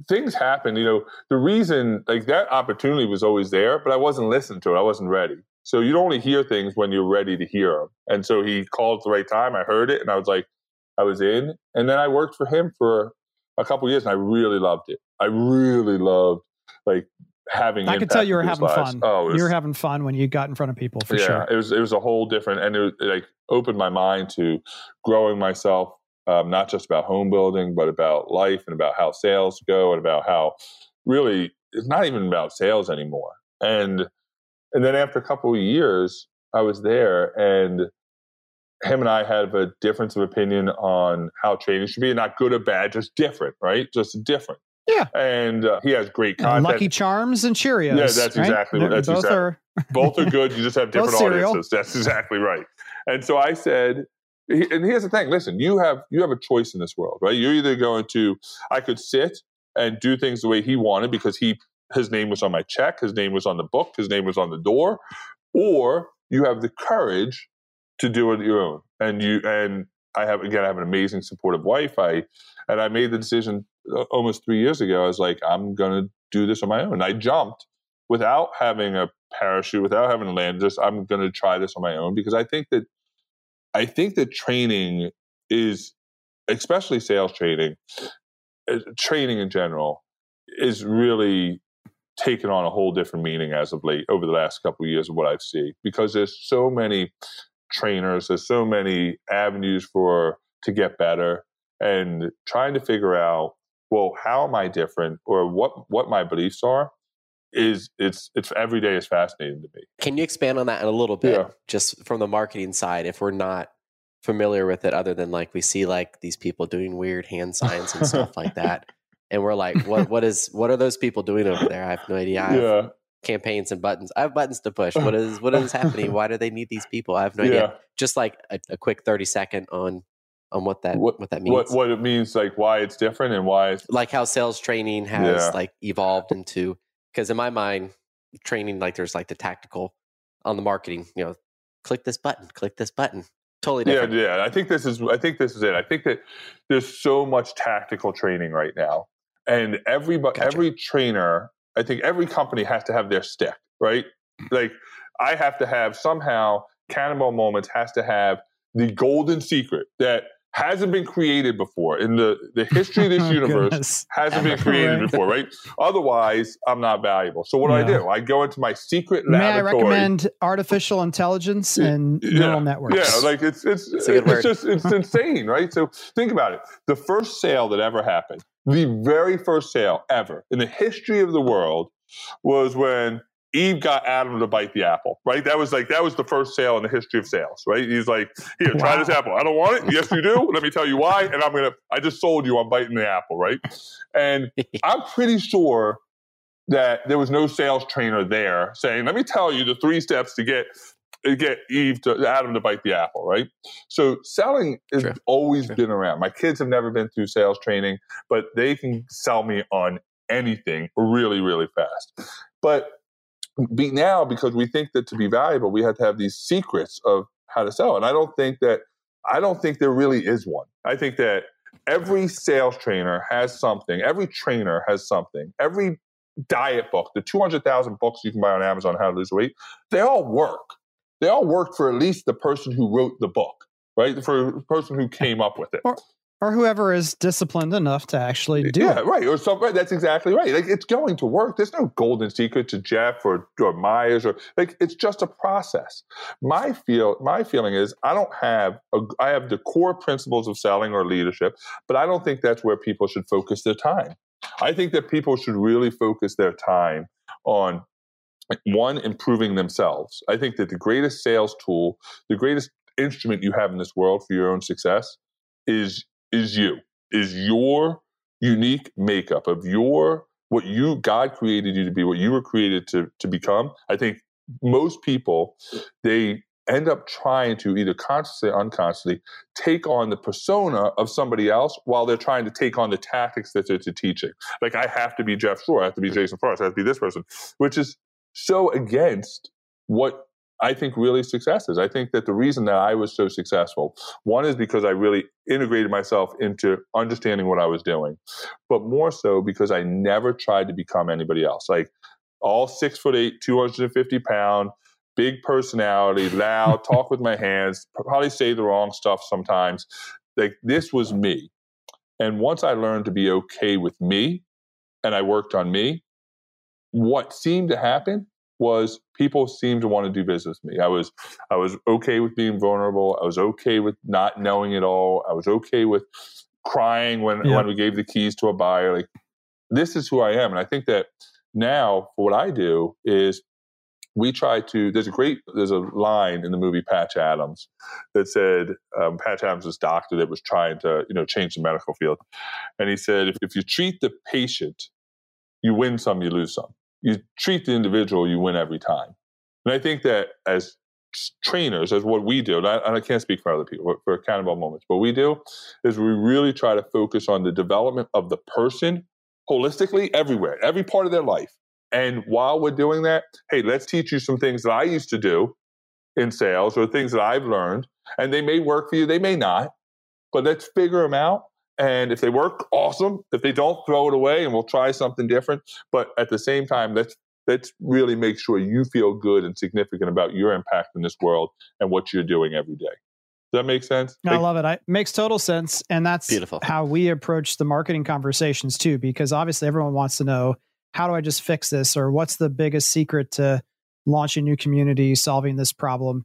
things happen. You know, the reason like that opportunity was always there, but I wasn't listening to it. I wasn't ready. So you only hear things when you're ready to hear them. And so he called at the right time. I heard it, and I was like, I was in. And then I worked for him for a couple years, and I really loved it. I really loved like having. I could tell you were having lives. fun. Oh, was, you were having fun when you got in front of people for yeah, sure. It was it was a whole different, and it, it like opened my mind to growing myself um, not just about home building, but about life and about how sales go and about how really it's not even about sales anymore. And and then after a couple of years, I was there and him and I have a difference of opinion on how training should be, not good or bad, just different, right? Just different. Yeah. And uh, he has great content. Lucky Charms and Cheerios. Yeah, that's right? exactly. That's both exactly. Are both are good. You just have different audiences. That's exactly right. And so I said, and here's the thing listen you have you have a choice in this world right? You're either going to i could sit and do things the way he wanted because he his name was on my check his name was on the book his name was on the door or you have the courage to do it your own. And you and i have again i have an amazing supportive wife. I and i made the decision uh, almost three years ago i was like i'm going to do this on my own. And i jumped without having a parachute without having a land just i'm going to try this on my own because i think that I think that training is, especially sales training, uh, training in general, is really taken on a whole different meaning as of late over the last couple of years of what I've seen because there's so many trainers, there's so many avenues for to get better, and trying to figure out well how am I different or what what my beliefs are is it's it's every day is fascinating to me. Can you expand on that in a little bit, yeah. just from the marketing side, if we're not familiar with it, other than like we see like these people doing weird hand signs and stuff like that, and we're like, what what is what are those people doing over there? I have no idea. I yeah. campaigns and buttons. I have buttons to push. What is what is happening? Why do they need these people? I have no yeah. idea. Just like a, a quick thirty second on on what that what, what that means. What, what it means, like why it's different and why it's like how sales training has yeah. like evolved into because in my mind, training like there's like the tactical on the marketing, you know, click this button, click this button. Totally different. Yeah, yeah. I think this is I think this is it. I think that there's so much tactical training right now. And every gotcha. every trainer, I think every company has to have their stick, right? Like I have to have somehow Cannonball Moments has to have the golden secret that hasn't been created before. In the, the history of this oh, universe goodness. hasn't been created before right? Otherwise i'm not valuable. So what yeah. do i do? I go into my secret may laboratory. i recommend artificial intelligence and yeah. neural networks? Yeah like it's it's it's, it's just it's insane right? So think about it. The first sale that ever happened the very first sale ever in the history of the world was when Eve got Adam to bite the apple, right? That was like that was the first sale in the history of sales, right? He's like, "Here, wow. try this apple. I don't want it. Yes, you do. Let me tell you why." And I'm gonna. I just sold you. I'm biting the apple, right? And I'm pretty sure that there was no sales trainer there saying, "Let me tell you the three steps to get get Eve to Adam to bite the apple, right? So selling has always been around. My kids have never been through sales training, but they can sell me on anything really, really fast. But be now because we think that to be valuable, we have to have these secrets of how to sell. And I don't think that I don't think there really is one. I think that every sales trainer has something. Every trainer has something. Every diet book, the 200,000 books you can buy on Amazon how to lose weight, they all work. They all work for at least the person who wrote the book, right? For the person who came up with it. Or, or whoever is disciplined enough to actually do yeah, it. right. Or something. That's exactly right. Like it's going to work. There's no golden secret to Jeff or, or Myers or like it's just a process. My feel my feeling is I don't have a, I have the core principles of selling or leadership, but I don't think that's where people should focus their time. I think that people should really focus their time on one improving themselves. I think that the greatest sales tool, the greatest instrument you have in this world for your own success is is you, is your unique makeup of your what you God created you to be, what you were created to to become. I think most people they end up trying to either consciously or unconsciously take on the persona of somebody else while they're trying to take on the tactics that they're teaching. Like I have to be Jeff Shore, I have to be Jason Forrest, I have to be this person, which is so against what I think really success is. I think that the reason that I was so successful, one is because I really integrated myself into understanding what I was doing, but more so because I never tried to become anybody else. Like all six foot eight, 250 pound, big personality, loud, talk with my hands, probably say the wrong stuff sometimes. Like this was me. And once I learned to be okay with me and I worked on me, what seemed to happen was people seemed to want to do business with me. I was I was okay with being vulnerable. I was okay with not knowing it all. I was okay with crying when yeah. when we gave the keys to a buyer. Like this is who I am, and I think that now what I do is we try to there's a great there's a line in the movie patch adams that said um, patch adams was doctor that was trying to you know change the medical field and he said if, if you treat the patient you win some you lose some you treat the individual, you win every time. And I think that as trainers, as what we do, and I, and I can't speak for other people, for Cannonball Moments, what we do is we really try to focus on the development of the person holistically everywhere, every part of their life. And while we're doing that, hey, let's teach you some things that I used to do in sales or things that I've learned. And they may work for you, they may not, but let's figure them out and if they work, awesome. If they don't, throw it away and we'll try something different. But at the same time, let's let's really make sure you feel good and significant about your impact in this world and what you're doing every day. Does that make sense? I love it. It makes total sense. And that's Beautiful. how we approach the marketing conversations too, because obviously everyone wants to know how do I just fix this or what's the biggest secret to launching new community, solving this problem.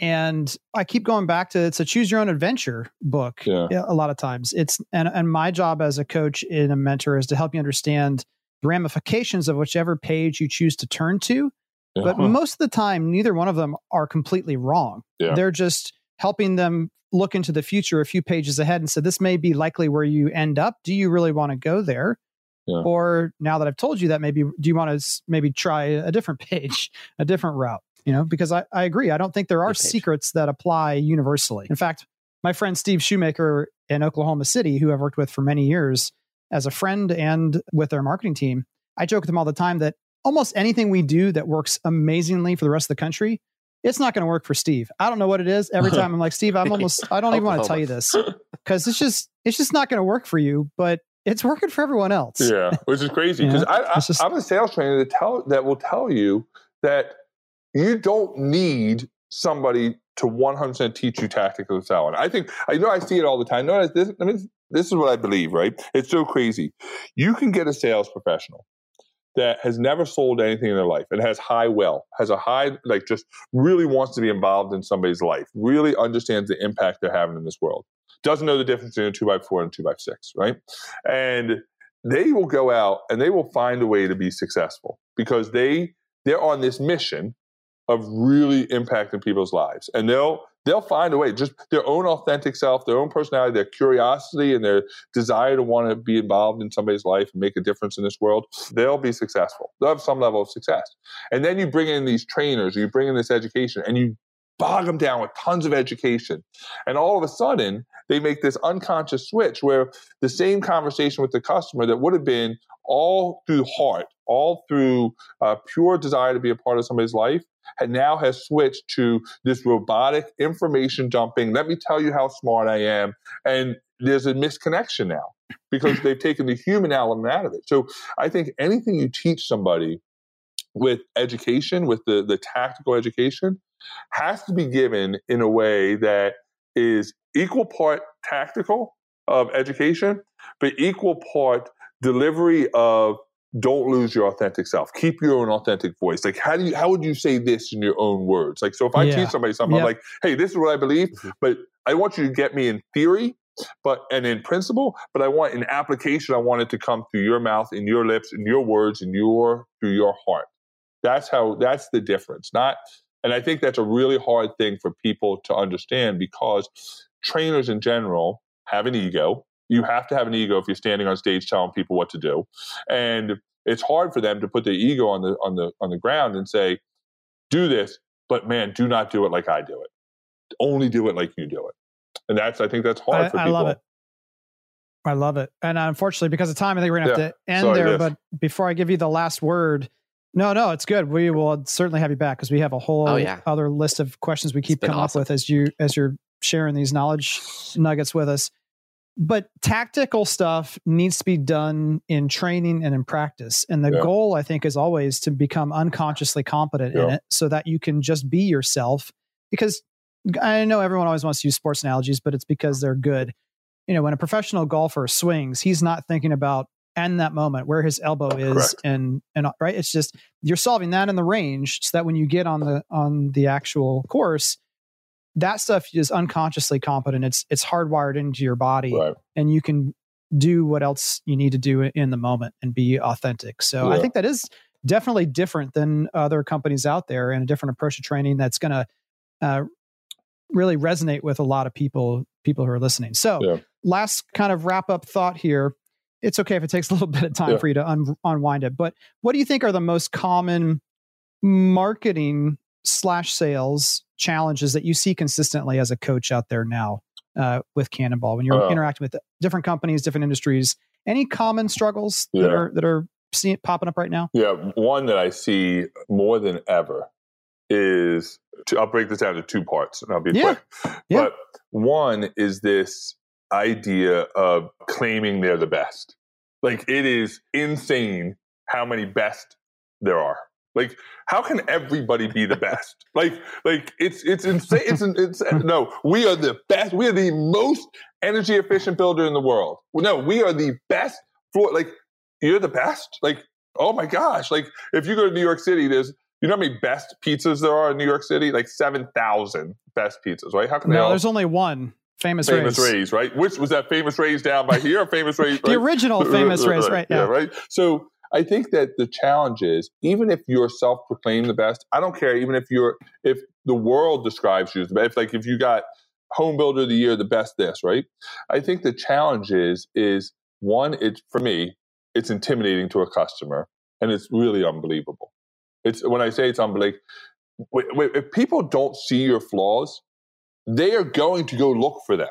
And I keep going back to it's a choose your own adventure book. Yeah. A lot of times it's and and my job as a coach and a mentor is to help you understand the ramifications of whichever page you choose to turn to. Yeah. But most of the time, neither one of them are completely wrong. Yeah. They're just helping them look into the future a few pages ahead and say, this may be likely where you end up. Do you really want to go there? Yeah. Or now that I've told you that, maybe do you want to maybe try a different page, a different route? You know, because I, I agree. I don't think there are secrets that apply universally. In fact, my friend Steve Shoemaker in Oklahoma City, who I've worked with for many years as a friend and with their marketing team, I joke with him all the time that almost anything we do that works amazingly for the rest of the country, it's not going to work for Steve. I don't know what it is. Every time I'm like, Steve, I'm almost, I don't even want to tell you this because it's just, it's just not going to work for you. But it's working for everyone else. Yeah, which is crazy because I, I, I'm a sales trainer that tell that will tell you that you don't need somebody to 100% teach you tactical selling. I think, I know I see it all the time. Notice this, I mean, this is what I believe, right? It's so crazy. You can get a sales professional that has never sold anything in their life and has high will, has a high, like just really wants to be involved in somebody's life, really understands the impact they're having in this world, doesn't know the difference between a two by four and a two by six, right? And they will go out and they will find a way to be successful because they they're on this mission of really impacting people's lives. And they'll they'll find a way, just their own authentic self, their own personality, their curiosity and their desire to want to be involved in somebody's life and make a difference in this world, they'll be successful. They'll have some level of success. And then you bring in these trainers, you bring in this education, and you bog them down with tons of education. And all of a sudden, they make this unconscious switch where the same conversation with the customer that would have been all through heart, all through uh, pure desire to be a part of somebody's life, now has switched to this robotic information dumping. Let me tell you how smart I am. And there's a misconnection now because they've taken the human element out of it. So I think anything you teach somebody with education, with the, the tactical education, has to be given in a way that is equal part tactical of education, but equal part delivery of don't lose your authentic self. Keep your own authentic voice. Like how do you how would you say this in your own words? Like so if I Yeah. teach somebody something, Yep. I'm like, hey, this is what I believe, Mhm. but I want you to get me in theory, but and in principle, but I want in application, I want it to come through your mouth, in your lips, in your words, in your through your heart. That's how that's the difference. Not and I think that's a really hard thing for people to understand because trainers in general have an ego. You have to have an ego if you're standing on stage telling people what to do. And it's hard for them to put their ego on the on the on the ground and say, do this, but man, do not do it like I do it. Only do it like you do it. And that's I think that's hard I, for I people. love it. I love it. And unfortunately, because of time, I think we're going to have to end Sorry, there. Liv. But before I give you the last word, no, no, it's good. We will certainly have you back because we have a oh, whole Oh, yeah. other list of questions we keep coming awesome. up with as you as you're sharing these knowledge nuggets with us. But tactical stuff needs to be done in training and in practice. And the Yeah. goal, I think, is always to become unconsciously competent in it so that you can just be yourself. Because I know everyone always wants to use sports analogies, but it's because they're good. You know, when a professional golfer swings, he's not thinking about and that moment where his elbow is Correct. and and right it's just you're solving that in the range so that when you get on the on the actual course that stuff is unconsciously competent it's it's hardwired into your body Right. and you can do what else you need to do in the moment and be authentic so i think that is definitely different than other companies out there and a different approach to training that's going to uh, really resonate with a lot of people people who are listening so Yeah. last kind of wrap up thought here it's okay if it takes a little bit of time Yeah. for you to un- unwind it but what do you think are the most common marketing slash sales challenges that you see consistently as a coach out there now uh, with cannonball when you're Uh. interacting with different companies different industries any common struggles that are that are seeing, popping up right now Yeah, one that I see more than ever is to, I'll break this down to two parts and I'll be Yeah. quick. Yeah. But one is this idea of claiming they're the best. Like it is insane how many best there are. Like how can everybody be the best? like like it's it's insane. It's, it's no. We are the best. We are the most energy efficient builder in the world. No, we are the best. Floor like you're the best. Like oh my gosh. Like if you go to New York City, there's you know how many best pizzas there are in New York City? Like seven thousand best pizzas, right? How can they no there's only one famous, famous rays. Rays, right? Which was that famous Rays down by here? or famous Rays, the right? original famous rays right yeah, yeah, right. So I think that the challenge is even if you're self-proclaimed the best, I don't care. Even if you're if the world describes you as the best, if like if you got home builder of the year, the best this, right? I think the challenge is is one. It's for me, it's intimidating to a customer, and it's really unbelievable. It's when I say it's unbelievable. If people don't see your flaws, they are going to go look for them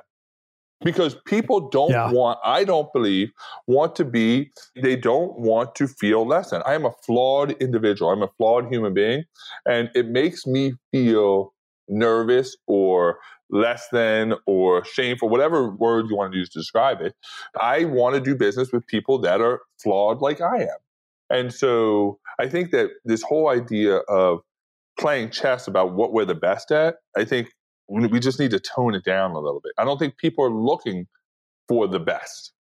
because people don't Yeah. want i don't believe want to be they don't want to feel less than. I am a flawed individual. I'm a flawed human being. And it makes me feel nervous or less than or shameful whatever word you want to use to describe it. I want to do business with people that are flawed like i am. And so i think that this whole idea of playing chess about what we're the best at i think we we just need to tone it down a little bit. I don't think people are looking for the best.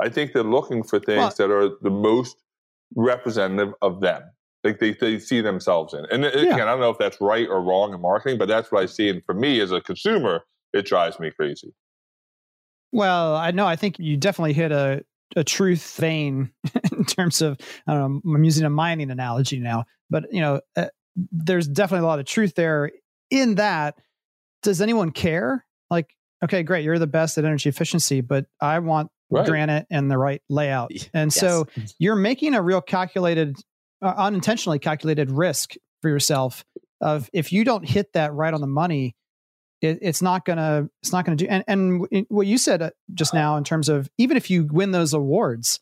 I think they're looking for things that are the most representative of them. Like they, they see themselves in. And again, I don't know if that's right or wrong in marketing, but that's what I see. And for me as a consumer, it drives me crazy. Well, I know. I think you definitely hit a, a truth vein in terms of, I don't know, I'm using a mining analogy now, but you know, uh, there's definitely a lot of truth there in that. Does anyone care? Like, okay, great. You're the best at energy efficiency, but I want Right. granite and the right layout. And yes. so you're making a real calculated, uh, unintentionally calculated risk for yourself of if you don't hit that right on the money, it, it's not gonna it's not gonna do. And and what you said uh, just now in terms of even if you win those awards,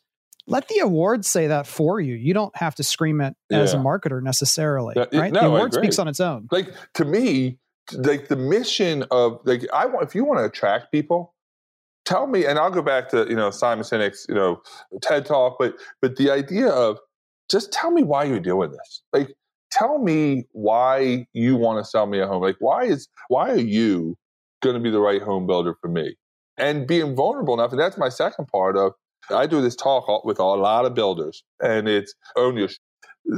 let the awards say that for you. You don't have to scream it as a marketer necessarily, Yeah, it- right? no, the award speaks on its own. Like to me, like the mission of like I want if you want to attract people, tell me, and I'll go back to you know Simon Sinek's you know TED Talk, but but the idea of just tell me why you're doing this. Like tell me why you want to sell me a home. Like why is why are you going to be the right home builder for me? and being vulnerable enough. And that's my second part of I do this talk with a lot of builders, and it's only a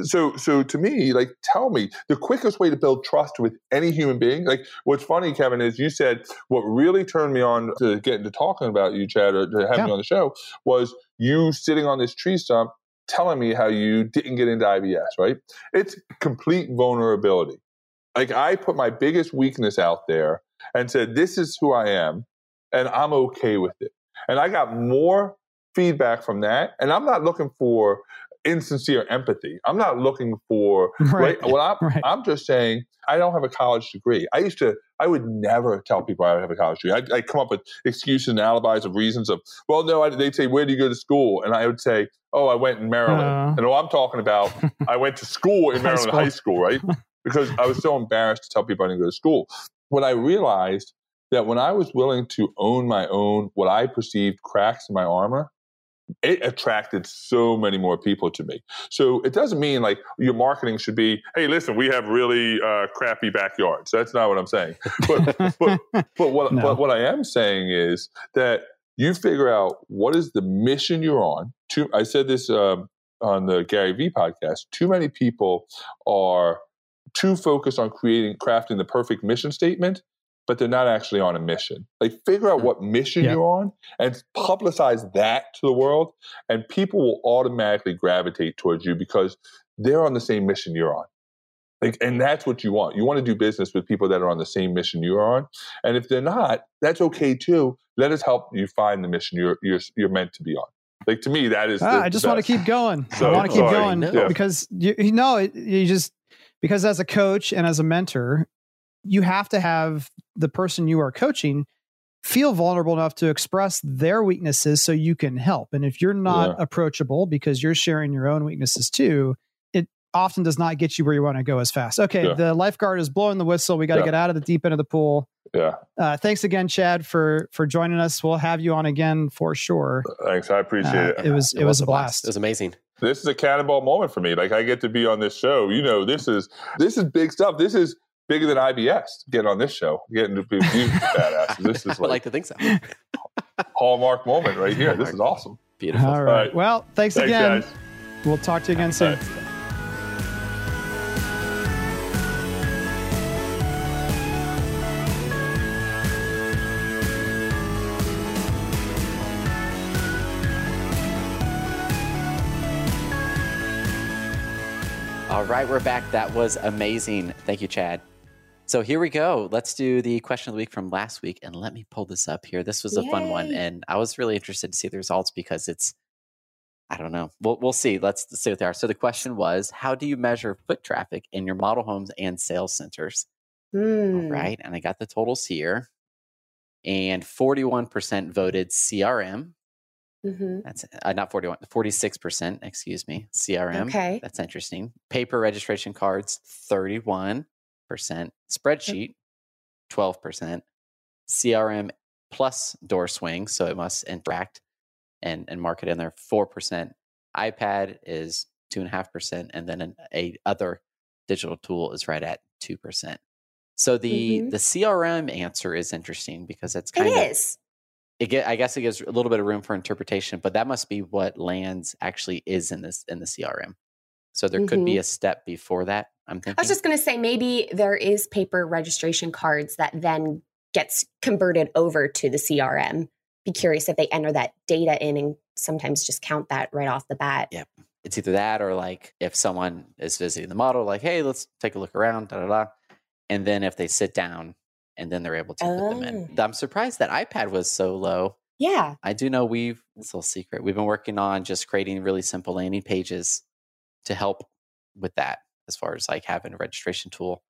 so so to me like tell me the quickest way to build trust with any human being like what's funny kevin is you said what really turned me on to get into talking about you chad or to have yeah. me on the show was you sitting on this tree stump telling me how you didn't get into ibs right? It's complete vulnerability. Like i put my biggest weakness out there and said this is who i am and i'm okay with it. And i got more feedback from that and i'm not looking for insincere empathy. I'm not looking for right. right what I'm right. I'm just saying I don't have a college degree. I used to I would never tell people I have a college degree. I'd, I'd come up with excuses and alibis of reasons of well no I, they'd say where do you go to school and I would say oh I went in Maryland uh, and what I'm talking about I went to school in Maryland high school, high school right because I was so embarrassed to tell people I didn't go to school. When I realized that when I was willing to own my own what I perceived cracks in my armor it attracted so many more people to me. So it doesn't mean like your marketing should be, hey, listen, we have really uh, crappy backyards. That's not what I'm saying. But but but what no. but what I am saying is that you figure out what is the mission you're on. Too, I said this um, on the Gary Vee podcast. Too many people are too focused on creating crafting the perfect mission statement but they're not actually on a mission. Like figure out what mission yeah. you're on and publicize that to the world, and people will automatically gravitate towards you because they're on the same mission you're on. Like, and that's what you want. You want to do business with people that are on the same mission you are on. And if they're not, that's okay too. Let us help you find the mission you're you're, you're meant to be on. Like to me, that is. Ah, I just want to keep going. So, I want to keep sorry. going no. because you, you know you just because as a coach and as a mentor, you have to have the person you are coaching feel vulnerable enough to express their weaknesses so you can help. And if you're not yeah. approachable because you're sharing your own weaknesses too, it often does not get you where you want to go as fast. Okay, yeah. the lifeguard is blowing the whistle. We got to yeah. get out of the deep end of the pool. Yeah. Uh, thanks again, Chad, for for joining us. We'll have you on again for sure. Thanks, I appreciate uh, it. It was it, it was, was, a blast. blast. It was amazing. This is a cannonball moment for me. Like I get to be on this show. You know, this is this is big stuff. This is bigger than IBS getting on this show, getting to be badasses. This is like, I like to think so. hallmark moment right here. This is awesome. Beautiful. All right. All right. Well, thanks, thanks again. Guys. We'll talk to you again soon. All right, we're back. That was amazing. Thank you, Chad. So here we go. Let's do the question of the week from last week. And let me pull this up here. This was a Yay. fun one. And I was really interested to see the results because it's, I don't know. We'll, we'll see. Let's see what they are. So the question was How do you measure foot traffic in your model homes and sales centers? Mm. Right. And I got the totals here. And 41% voted CRM. Mm-hmm. That's uh, not 41, 46%, excuse me, CRM. Okay. That's interesting. Paper registration cards, 31 percent spreadsheet 12% crm plus door swing so it must interact and, and mark it in there 4% ipad is 2.5% and then an a other digital tool is right at 2% so the mm-hmm. the crm answer is interesting because it's kind it of is. it get, i guess it gives a little bit of room for interpretation but that must be what lands actually is in this in the crm so there mm-hmm. could be mm-hmm. a step before that. I'm thinking. I was just going to say maybe there is paper registration cards that then gets converted over to the CRM. Be curious if they enter that data in and sometimes just count that right off the bat. Yep. It's either that or like if someone is visiting the model, like, hey, let's take a look around, da da da. And then if they sit down and then they're able to oh. put them in. Oh. I'm surprised that iPad was so low. Yeah. I do know we've, it's a little secret. We've been working on just creating really simple landing pages to help with that as far as like having a registration tool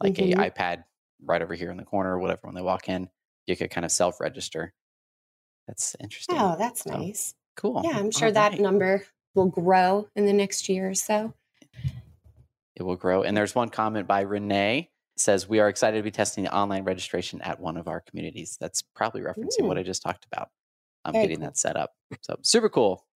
like mm-hmm. a ipad right over here in the corner or whatever when they walk in you could kind of self-register. That's interesting. Oh that's so, nice. cool. Yeah i'm sure that number will grow in the next year or so. It will grow and there's one comment by renee says we are excited to be testing the online registration at one of our communities. That's probably referencing Ooh. what i just talked about. I'm getting cool. that set up. So super cool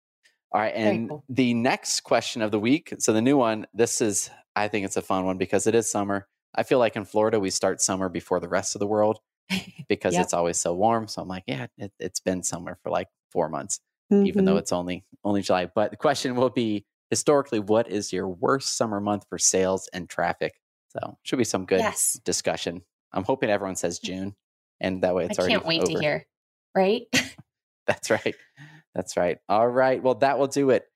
all right. And cool. the next question of the week. So the new one, this is, I think it's a fun one because it is summer. I feel like in Florida, we start summer before the rest of the world. because Yep. it's always so warm. So I'm like, yeah, it, it's been summer for like four months, even though Mhm. it's only only July. But the question will be historically, what is your worst summer month for sales and traffic? So should be some good Yes. discussion. I'm hoping everyone says June, and that way it's I already can't wait over. to hear. Right? That's right. That's right. All right. Well, that will do it.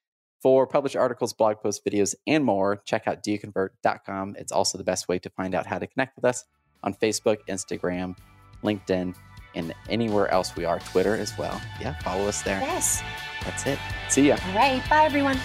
For published articles, blog posts, videos, and more, check out doyouconvert.com. It's also the best way to find out how to connect with us on Facebook, Instagram, LinkedIn, and anywhere else we are, Twitter as well. Yeah, follow us there. yes. That's it. See ya. All right. Bye, everyone.